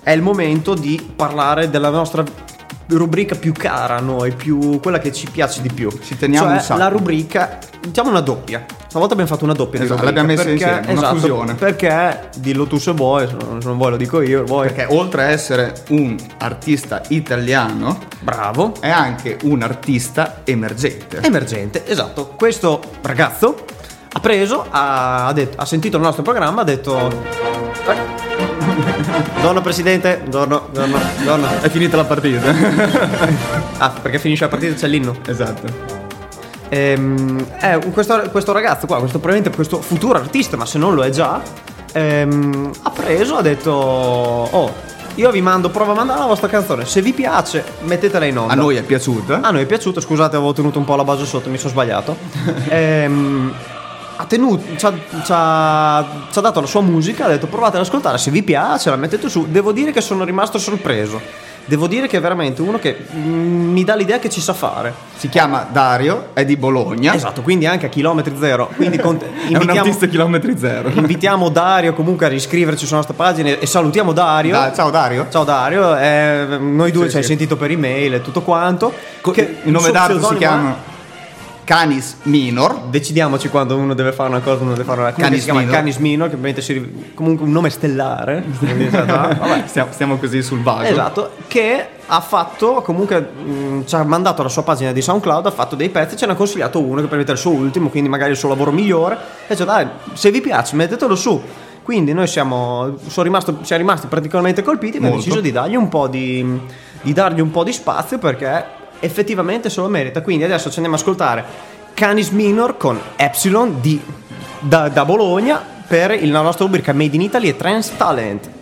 è il momento di parlare della nostra rubrica più cara a noi, più quella che ci piace di più. Ci teniamo cioè un sacco. la rubrica, diciamo una doppia. Stavolta abbiamo fatto una doppia Esatto, rubrica. l'abbiamo messa insieme, una esatto, fusione. Perché, dillo tu se vuoi, se non, vuoi lo dico io, vuoi. Perché oltre a essere un artista italiano, Bravo. è anche un artista emergente. Emergente, esatto. Questo ragazzo ha preso, ha, ha detto- ha sentito il nostro programma, ha detto... Buongiorno Presidente, buongiorno, buongiorno, buongiorno. È finita la partita. Ah, perché finisce la partita c'è l'inno. esatto. Ehm, eh, questo, questo ragazzo qua, questo probabilmente questo futuro artista, ma se non lo è già, ehm, ha preso, ha detto, oh, io vi mando, prova a mandare la vostra canzone, se vi piace mettetela in onda. A noi è piaciuta. A noi è piaciuto, scusate, avevo tenuto un po' la base sotto, mi sono sbagliato. Ehm, ha tenuto, ci ha, ci ha- ci ha dato la sua musica, ha detto provate ad ascoltare, se vi piace la mettete su. Devo dire che sono rimasto sorpreso. Devo dire che è veramente uno che mm, mi dà l'idea che ci sa fare. Si chiama Dario, è di Bologna. Esatto, quindi anche a chilometri zero. Quindi con- È un artista chilometri zero. invitiamo Dario comunque a riscriverci sulla nostra pagina e salutiamo Dario. Da- ciao Dario. Ciao Dario, eh, noi due Sì, ci hai sì. sentito per email e tutto quanto. Co- Che il nome d'arte si chiama Canis Minor. Decidiamoci quando uno deve fare una cosa, uno deve fare una cosa. Canis si Minor. Canis Minor, che ovviamente si comunque un nome stellare. Vabbè. Stiamo, stiamo così sul vago. Esatto, che ha fatto comunque mh, ci ha mandato alla sua pagina di SoundCloud, ha fatto dei pezzi, ce ne ha consigliato uno che per è il suo ultimo, quindi magari il suo lavoro migliore. E ha detto dai, se vi piace mettetelo su. Quindi noi siamo, sono rimasto, siamo rimasti particolarmente colpiti e abbiamo deciso di dargli un po' di, di dargli un po' di spazio perché effettivamente se lo merita. Quindi adesso ci andiamo ad ascoltare Canis Minor con Epsilon di, da, da Bologna per la nostra rubrica Made in Italy e Trans Talent.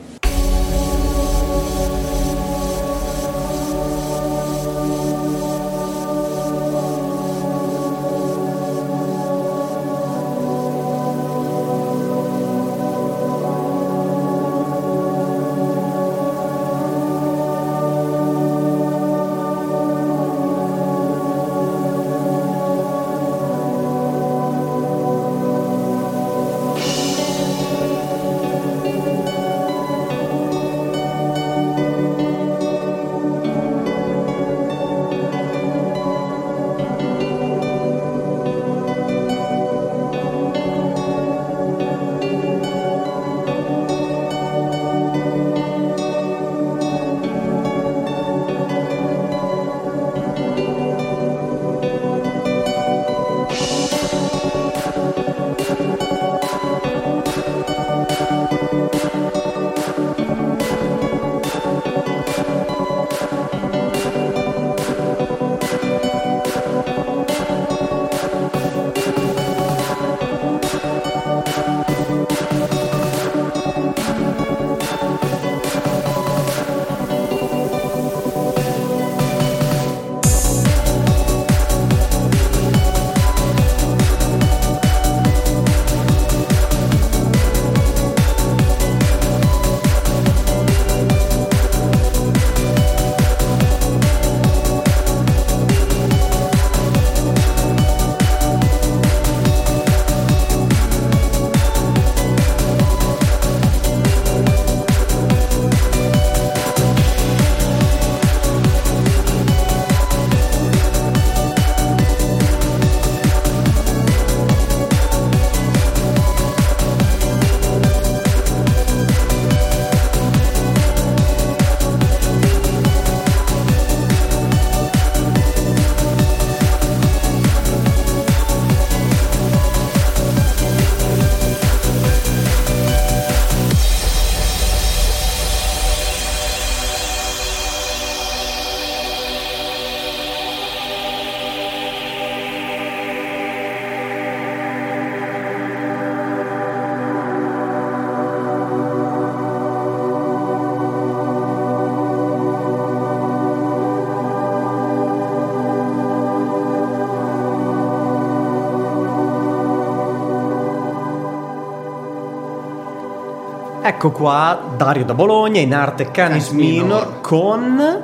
Ecco qua Dario da Bologna in arte Canis Canis minor. minor con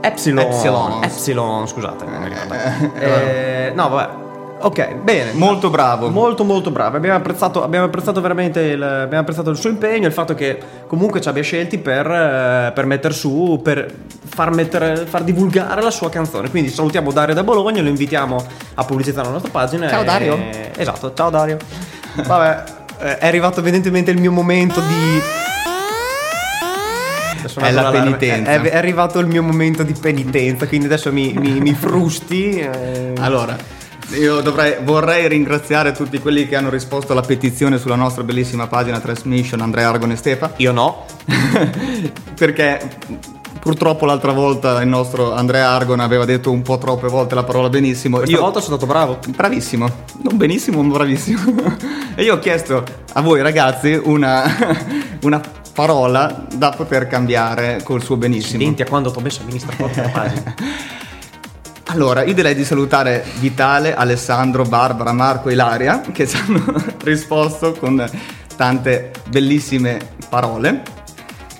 Epsilon. Epsilon. Epsilon, scusate. non mi ricordo. Eh, no, vabbè. Ok, bene. Molto bravo. Molto molto bravo, abbiamo apprezzato, abbiamo apprezzato veramente il, abbiamo apprezzato il suo impegno, il fatto che comunque ci abbia scelti per, eh, per mettere su, per far, mettere, far divulgare la sua canzone. Quindi salutiamo Dario da Bologna, lo invitiamo a pubblicizzare la nostra pagina. Ciao, e- Dario. Esatto, ciao Dario. Vabbè, eh, è arrivato evidentemente il mio momento di... È la penitenza. È, è arrivato il mio momento di penitenza, quindi adesso mi, mi- mi frusti. eh. Allora, io dovrei, vorrei ringraziare tutti quelli che hanno risposto alla petizione sulla nostra bellissima pagina Transmission Andrea Argon e Stefa. Io no. perché purtroppo l'altra volta il nostro Andrea Argon aveva detto un po' troppe volte la parola benissimo. Questa Io- volta sono stato bravo. Bravissimo, non benissimo, ma bravissimo. e io ho chiesto a voi ragazzi una, una parola da poter cambiare col suo benissimo. Accidenti a quando ti ho messo a ministra la pagina. Allora, io direi di salutare Vitale, Alessandro, Barbara, Marco e Ilaria che ci hanno risposto con tante bellissime parole.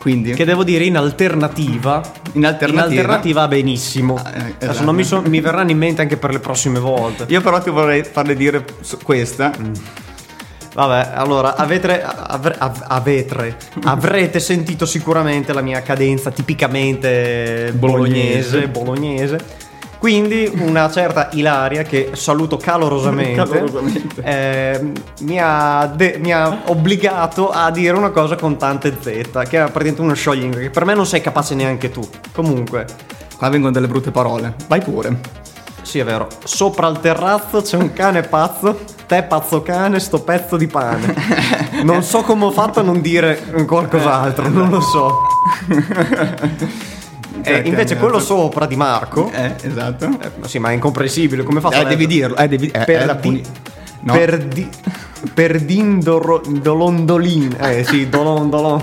Quindi, Che devo dire in alternativa. In alternativa. In alternativa benissimo. Ah, eh, Adesso esatto. non mi, so- mi verranno in mente anche per le prossime volte. io però ti vorrei farle dire questa. Vabbè, allora avete, av- avete- avrete sentito sicuramente la mia cadenza tipicamente bolognese. bolognese. Quindi una certa Ilaria che saluto calorosamente, Calorosamente. eh, mi, ha de- mi ha obbligato a dire una cosa con tante Z, che è praticamente uno scioglingua, che per me non sei capace neanche tu. Comunque, Qua vengono delle brutte parole. Vai pure. sì è vero, sopra il terrazzo c'è un cane pazzo, te pazzo cane, sto pezzo di pane. Non so come ho fatto a non dire qualcos'altro, non lo so. Eh, invece quello sopra di Marco, Eh, esatto. eh, sì ma è incomprensibile, come fa Eh, devi dirlo. Eh, devi, eh, per, è la di, puni- no. per, di, per dindoro- dolondolin, eh sì, dolon dolon.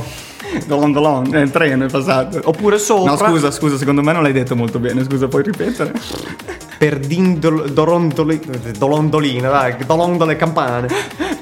Dolon dolon, è il treno è passato. Oppure sopra No, scusa, scusa, secondo me non l'hai detto molto bene. Scusa, puoi ripetere? Per dorondoli- dolondolina, dai, dolondole campane.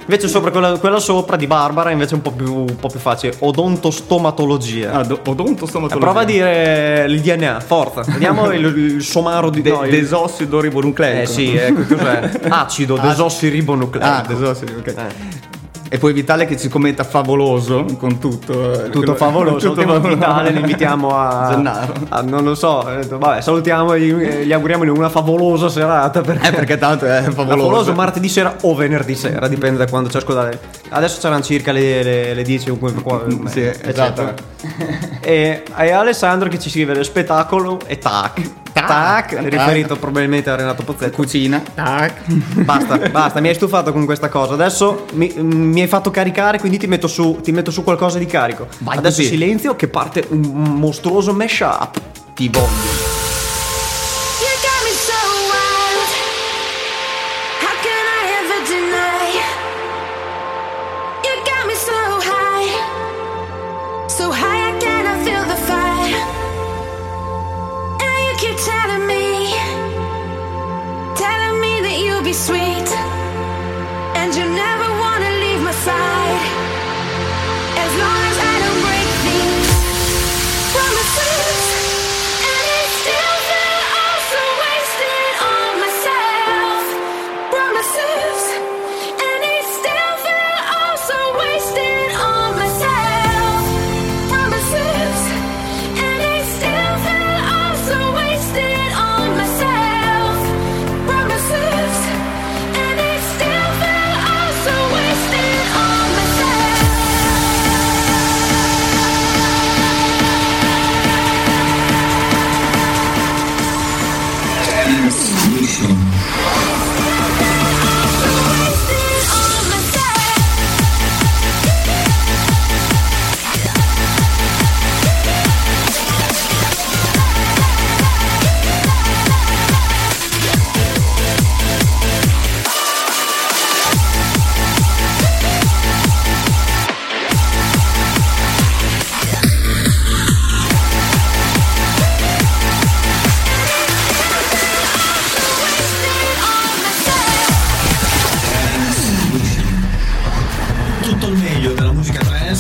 Invece sopra quella, quella sopra di Barbara invece è un po' più, un po' più facile, odontostomatologia. Ah, do- odontostomatologia. Eh, prova a dire il DNA, forza. Vediamo il, il somaro di De- no, desossido ribonucleico. Eh sì, ecco cos'è? Acido desossiribonucleico. Ah, desossido, ok. Eh. E poi Vitale che ci commenta favoloso con tutto. eh, Tutto favoloso, tutto favoloso. Vitale, lo invitiamo a, Gennaro. a- non lo so, eh, vabbè, salutiamo e gli, auguriamo una favolosa serata perché Eh, perché tanto è favoloso. favoloso martedì sera o venerdì sera, dipende da quando ci ascoltate. Adesso saranno circa le, le, le 10 o qua- Sì, eccetera. esatto. E, e Alessandro che ci scrive lo spettacolo e tac. Tac, Tac. riferito probabilmente a Renato Pozzetto. Cucina. Basta, basta, mi hai stufato con questa cosa. Adesso mi, mi hai fatto caricare, quindi ti metto su, ti metto su qualcosa di carico. Vai Adesso così. silenzio che parte un mostruoso mashup. Ti voglio.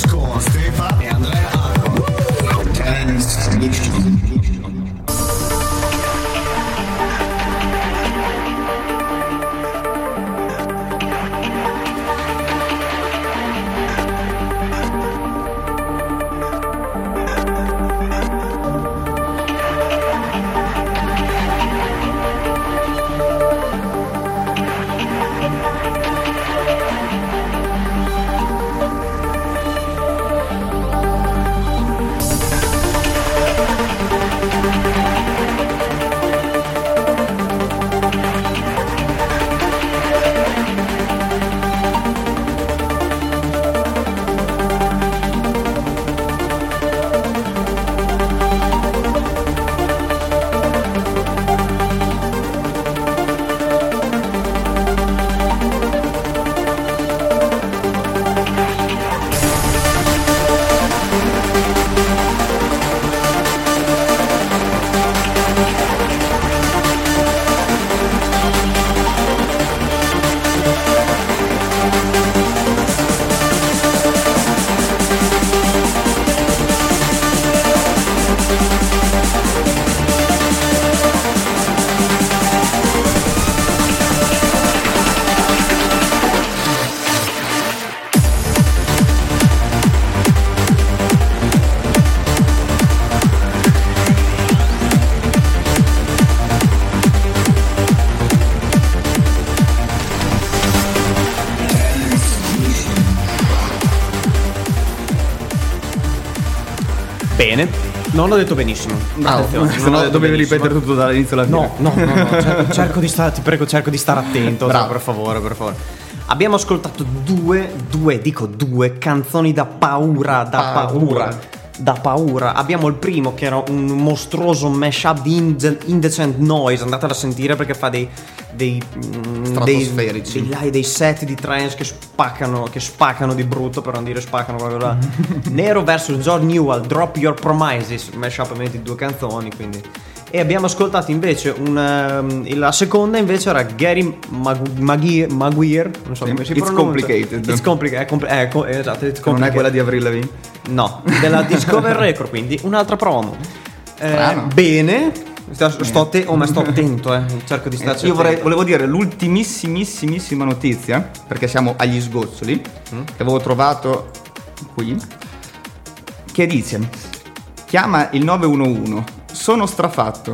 is. Non ho detto benissimo. Attenzione, se no dovevi ripetere tutto dall'inizio alla fine. No, no, no, no, cerco, cerco di stare, ti prego, cerco di stare attento, cioè, Bravo. per favore, per favore. Abbiamo ascoltato due, due, dico due canzoni da paura, da Paura. paura. Da paura. Abbiamo il primo che era un mostruoso mashup di inde- Indecent Noise, andatelo a sentire perché fa dei dei mm, dei, dei, dei set di trance che spaccano, che spaccano di brutto per non dire spaccano proprio là. Nero vs John Newell, Drop Your Promises, mashup ovviamente di due canzoni, quindi e abbiamo ascoltato invece una, la seconda invece era Gary Mag- Magui- Maguire, non so come si It's pronuncia. Complicated. It's complicated, è compl- eh, co- esatto, it's Non è complicated. quella di Avril Lavigne? No, della Discover Record, quindi un'altra promo. Eh, bene, sto, sto atte- oh, ma sto attento, eh. cerco di starci Io vorrei- volevo dire l'ultimissimissima notizia, perché siamo agli sgoccioli, Mm. che avevo trovato qui, che dice, chiama il 911, sono strafatto,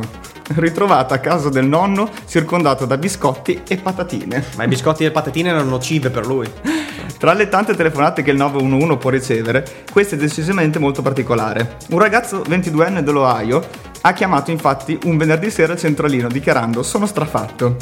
ritrovato a casa del nonno circondato da biscotti e patatine. Ma i biscotti e le patatine erano nocive per lui. Tra le tante telefonate che il 911 può ricevere, questa è decisamente molto particolare. Un ragazzo 22enne dell'Ohio ha chiamato infatti un venerdì sera al centralino dichiarando sono strafatto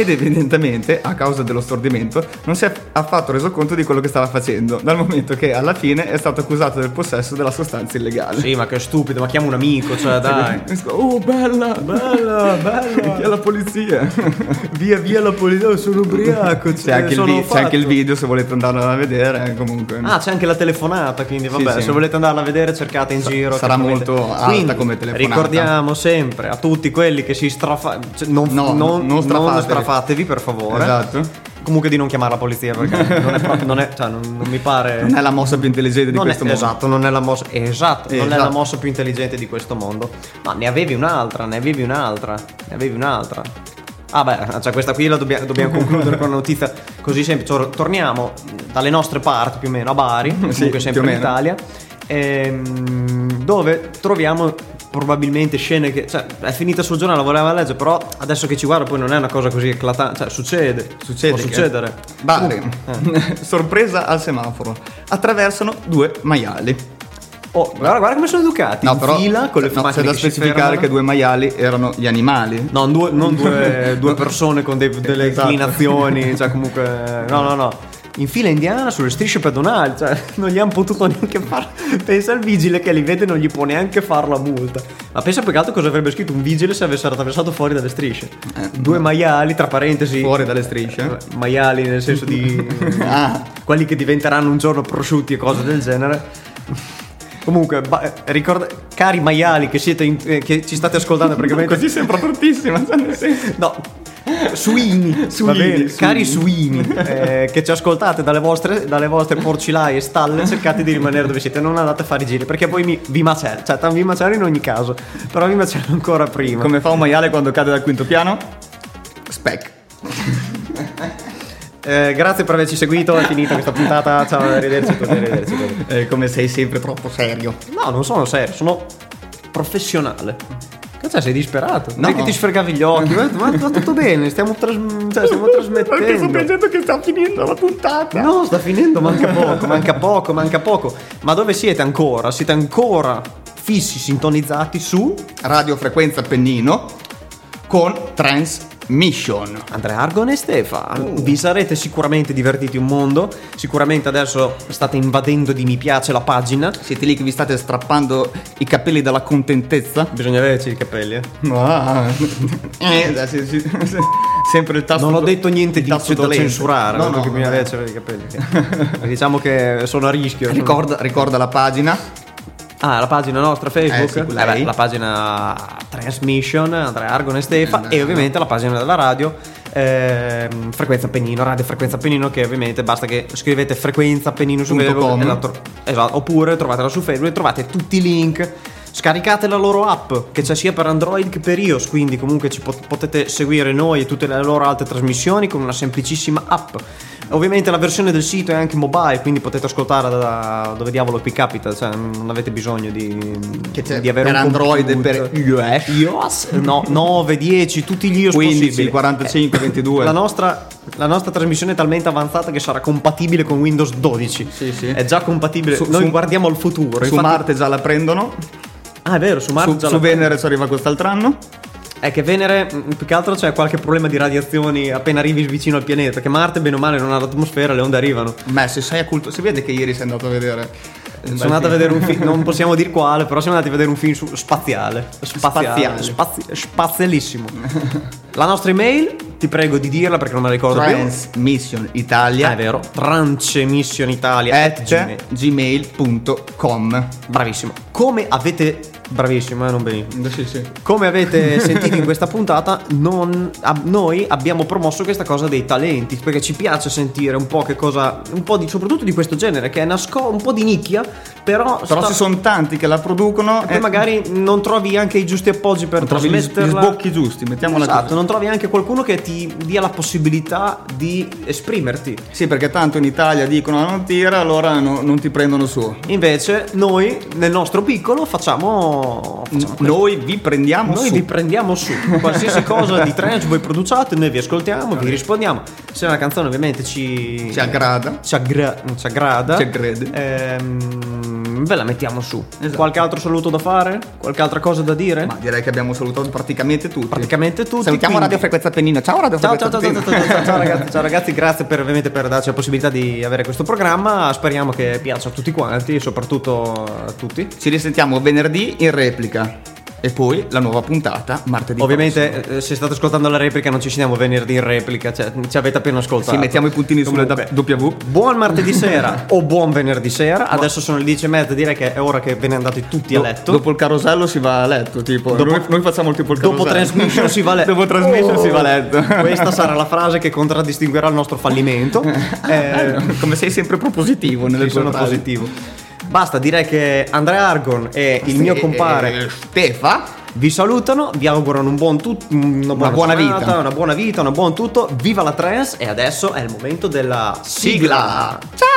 ed evidentemente a causa dello stordimento non si è affatto reso conto di quello che stava facendo dal momento che alla fine è stato accusato del possesso della sostanza illegale. Sì, ma che stupido, ma chiama un amico, cioè dai. Oh bella, Bella, bella. Chi è la polizia? Via via la polizia, sono ubriaco. C'è anche, il vi- c'è anche il video se volete andarlo a vedere eh, comunque. Ah, c'è anche la telefonata, quindi vabbè, sì. se volete andarla a vedere cercate in Sa- giro. sarà molto alta Quindi, come telefonata. Ricordiamo sempre a tutti quelli che si strafa... cioè, non, No, non, non strafatevi. Strafatevi, per favore. Esatto. Comunque di non chiamare la polizia perché non è proprio... Non, è, cioè, non, non mi pare... Non è la mossa più intelligente di Non è- questo mondo. Esatto, non è la mossa. Esatto, non è Esatto. la mossa più intelligente di questo mondo. Ma ne avevi un'altra, ne avevi un'altra, ne avevi un'altra. Ah beh, cioè questa qui la dobbia- dobbiamo concludere con una notizia così semplice. Tor- Torniamo dalle nostre parti più o meno a Bari, comunque sempre in. Italia, ehm, dove troviamo probabilmente scene che... Cioè, è finita sul giornale, la voleva leggere, però adesso che ci guardo poi non è una cosa così eclatante. Cioè, succede. Succede Può succedere. Bari, Eh. sorpresa al semaforo. Attraversano due maiali. Oh, guarda, guarda come sono educati. No, in però fila con le no, c'è da specificare che due maiali erano gli animali. No, due- non due, due persone con dei- delle Esatto. inclinazioni, cioè comunque... No, no, no. In fila indiana sulle strisce pedonali, cioè non gli hanno potuto neanche fare... Pensa al vigile che li vede non gli può neanche fare la multa. Ma pensa più che altro cosa avrebbe scritto un vigile se avessero attraversato fuori dalle strisce. Due maiali, tra parentesi... Eh, Fuori dalle strisce. Vabbè, Maiali nel senso di... Ah. quelli che diventeranno un giorno prosciutti e cose del genere. Comunque, ba- ricorda- cari maiali che siete in- eh, che ci state ascoltando praticamente Così sembra bruttissima. cioè, nel senso- No, suini, Suini, bene, cari suini eh, che ci ascoltate dalle vostre, dalle vostre porcilaie e stalle, cercate di rimanere dove siete, non andate a fare i giri perché poi mi, vi macello, cioè vi macello in ogni caso, però vi macello ancora prima. Come fa un maiale quando cade dal quinto piano? Spec. Eh, grazie per averci seguito, è finita questa puntata, ciao, arrivederci, tutti, arrivederci. tutti. Eh, come sei sempre troppo serio. No, non sono serio, sono professionale. Cazzo, sei disperato? No. Non è che ti sfregavi gli occhi, ma, ma va tutto bene, stiamo, tras- cioè, stiamo trasmettendo. che sta finendo la puntata. No, sta finendo, manca poco, manca poco, manca poco. Ma dove siete ancora? Siete ancora fissi, sintonizzati su Radio Frequenza Pennino con Transmission. Andrea Argon e Stefa. Vi sarete sicuramente divertiti un mondo. Sicuramente adesso state invadendo di mi piace la pagina. Siete lì che vi state strappando i capelli dalla contentezza? Bisogna averci i capelli, eh. Ah. Eh, sì, sì, sì. sempre il tasto Non ho detto niente di tasto da censurare, No, no, no, perché bisogna averci i capelli. diciamo che sono a rischio. sono- Ricorda, ricorda la pagina. Ah, la pagina nostra Facebook, Eh, sì, Eh beh, la pagina Transmission, Andrea Argon e Stefa Eh, e ovviamente la pagina della radio ehm, Frequenza Pennino, Radio Frequenza Pennino che ovviamente basta che scrivete Frequenza Pennino su Facebook e tro- esatto, oppure trovatela su Facebook e trovate tutti i link. Scaricate la loro app che c'è sia per Android che per iOS, quindi comunque ci pot- potete seguire noi e tutte le loro altre trasmissioni con una semplicissima app. Ovviamente la versione del sito è anche mobile, quindi potete ascoltare da dove diavolo vi capita, cioè non avete bisogno di, di avere per un Android e per iOS. iOS? No, 9, 10, tutti gli iOS 15, possibili. 45, 22. La nostra, la nostra trasmissione è talmente avanzata che sarà compatibile con Windows 12. Sì, sì. È già compatibile. Su- Noi su- guardiamo al futuro. Su infatti- Marte già la prendono. Ah, è vero, su Marte Su, già su la- Venere ci arriva quest'altro anno. È che Venere, mh, più che altro c'è qualche problema di radiazioni appena arrivi vicino al pianeta. Che Marte, bene o male, non ha l'atmosfera, le onde arrivano. Beh, se sei a culto, si vede che ieri sei andato a vedere. Sono andato a vedere un film, non possiamo dire quale, però siamo andati a vedere un film su- spaziale. Spaziale. Spazi- spazialissimo. La nostra email, ti prego di dirla perché non me la ricordo più. Transmission Italia Ah, è vero. Transmission Italia at gmail.com. Bravissimo. Come avete. Bravissimo, eh, non benissimo. Sì, sì. Come avete sentito in questa puntata, non- a- noi abbiamo promosso questa cosa dei talenti, perché ci piace sentire un po' che cosa, un po' di, soprattutto di questo genere, che è nasco- un po' di nicchia, però, Però sta- ci sono tanti che la producono e poi magari non trovi anche i giusti appoggi per trovi gli, gli trasmetterla. sbocchi giusti, mettiamola Esatto, così. non trovi anche qualcuno che ti dia la possibilità di esprimerti. Sì, perché tanto in Italia dicono "Ah, non tira, allora no- non ti prendono su. Invece noi, nel nostro piccolo, facciamo... facciamo. Noi vi prendiamo Noi su. vi prendiamo su qualsiasi cosa di trance voi produciate, noi vi ascoltiamo, vi rispondiamo. Se una canzone ovviamente ci, Ci aggrada. ci, aggra- ci aggrada, Ci aggrede. ehm, ve la mettiamo su. Esatto. Qualche altro saluto da fare? Qualche altra cosa da dire? Ma direi che abbiamo salutato praticamente tutti. Praticamente tutti. Salutiamo quindi- Radio Frequenza Pennino. Ciao Radio Ciao, Frequenza ciao, ciao, ciao, ciao, ciao, ragazzi, ciao ragazzi, grazie per, ovviamente per darci la possibilità di avere questo programma. Speriamo che piaccia a tutti quanti soprattutto a tutti. Ci risentiamo venerdì in replica. E poi la nuova puntata martedì. Ovviamente, eh, se state ascoltando la replica, non ci sentiamo venerdì in replica, cioè ci avete appena ascoltato. Sì, mettiamo i puntini sulle Comunque, W. Buon martedì sera o buon venerdì sera. Adesso sono le 10 e mezza, direi che è ora che ve ne andate tutti a letto. Dopo il carosello si va a letto, tipo. Dopo- noi, noi facciamo tipo il Dopo carosello. transmission si va a letto. dopo transmission Oh, si va a letto. Questa sarà la frase che contraddistinguerà il nostro fallimento. Eh, Come sei sempre propositivo nelle sì, tue sono frasi. positivo. Basta, direi che Andrea Argon e il mio compare eh, Stefa. vi salutano, vi augurano un buon tut- una buona, buona giornata, vita. una buona vita, un buon tutto. Viva la trance e adesso è il momento della sigla. Ciao.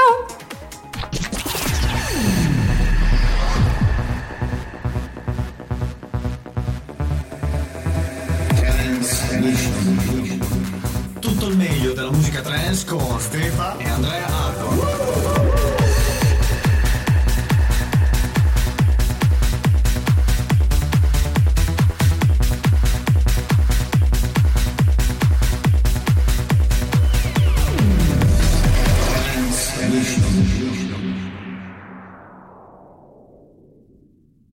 Tutto il meglio della musica trance con Stefa e Andrea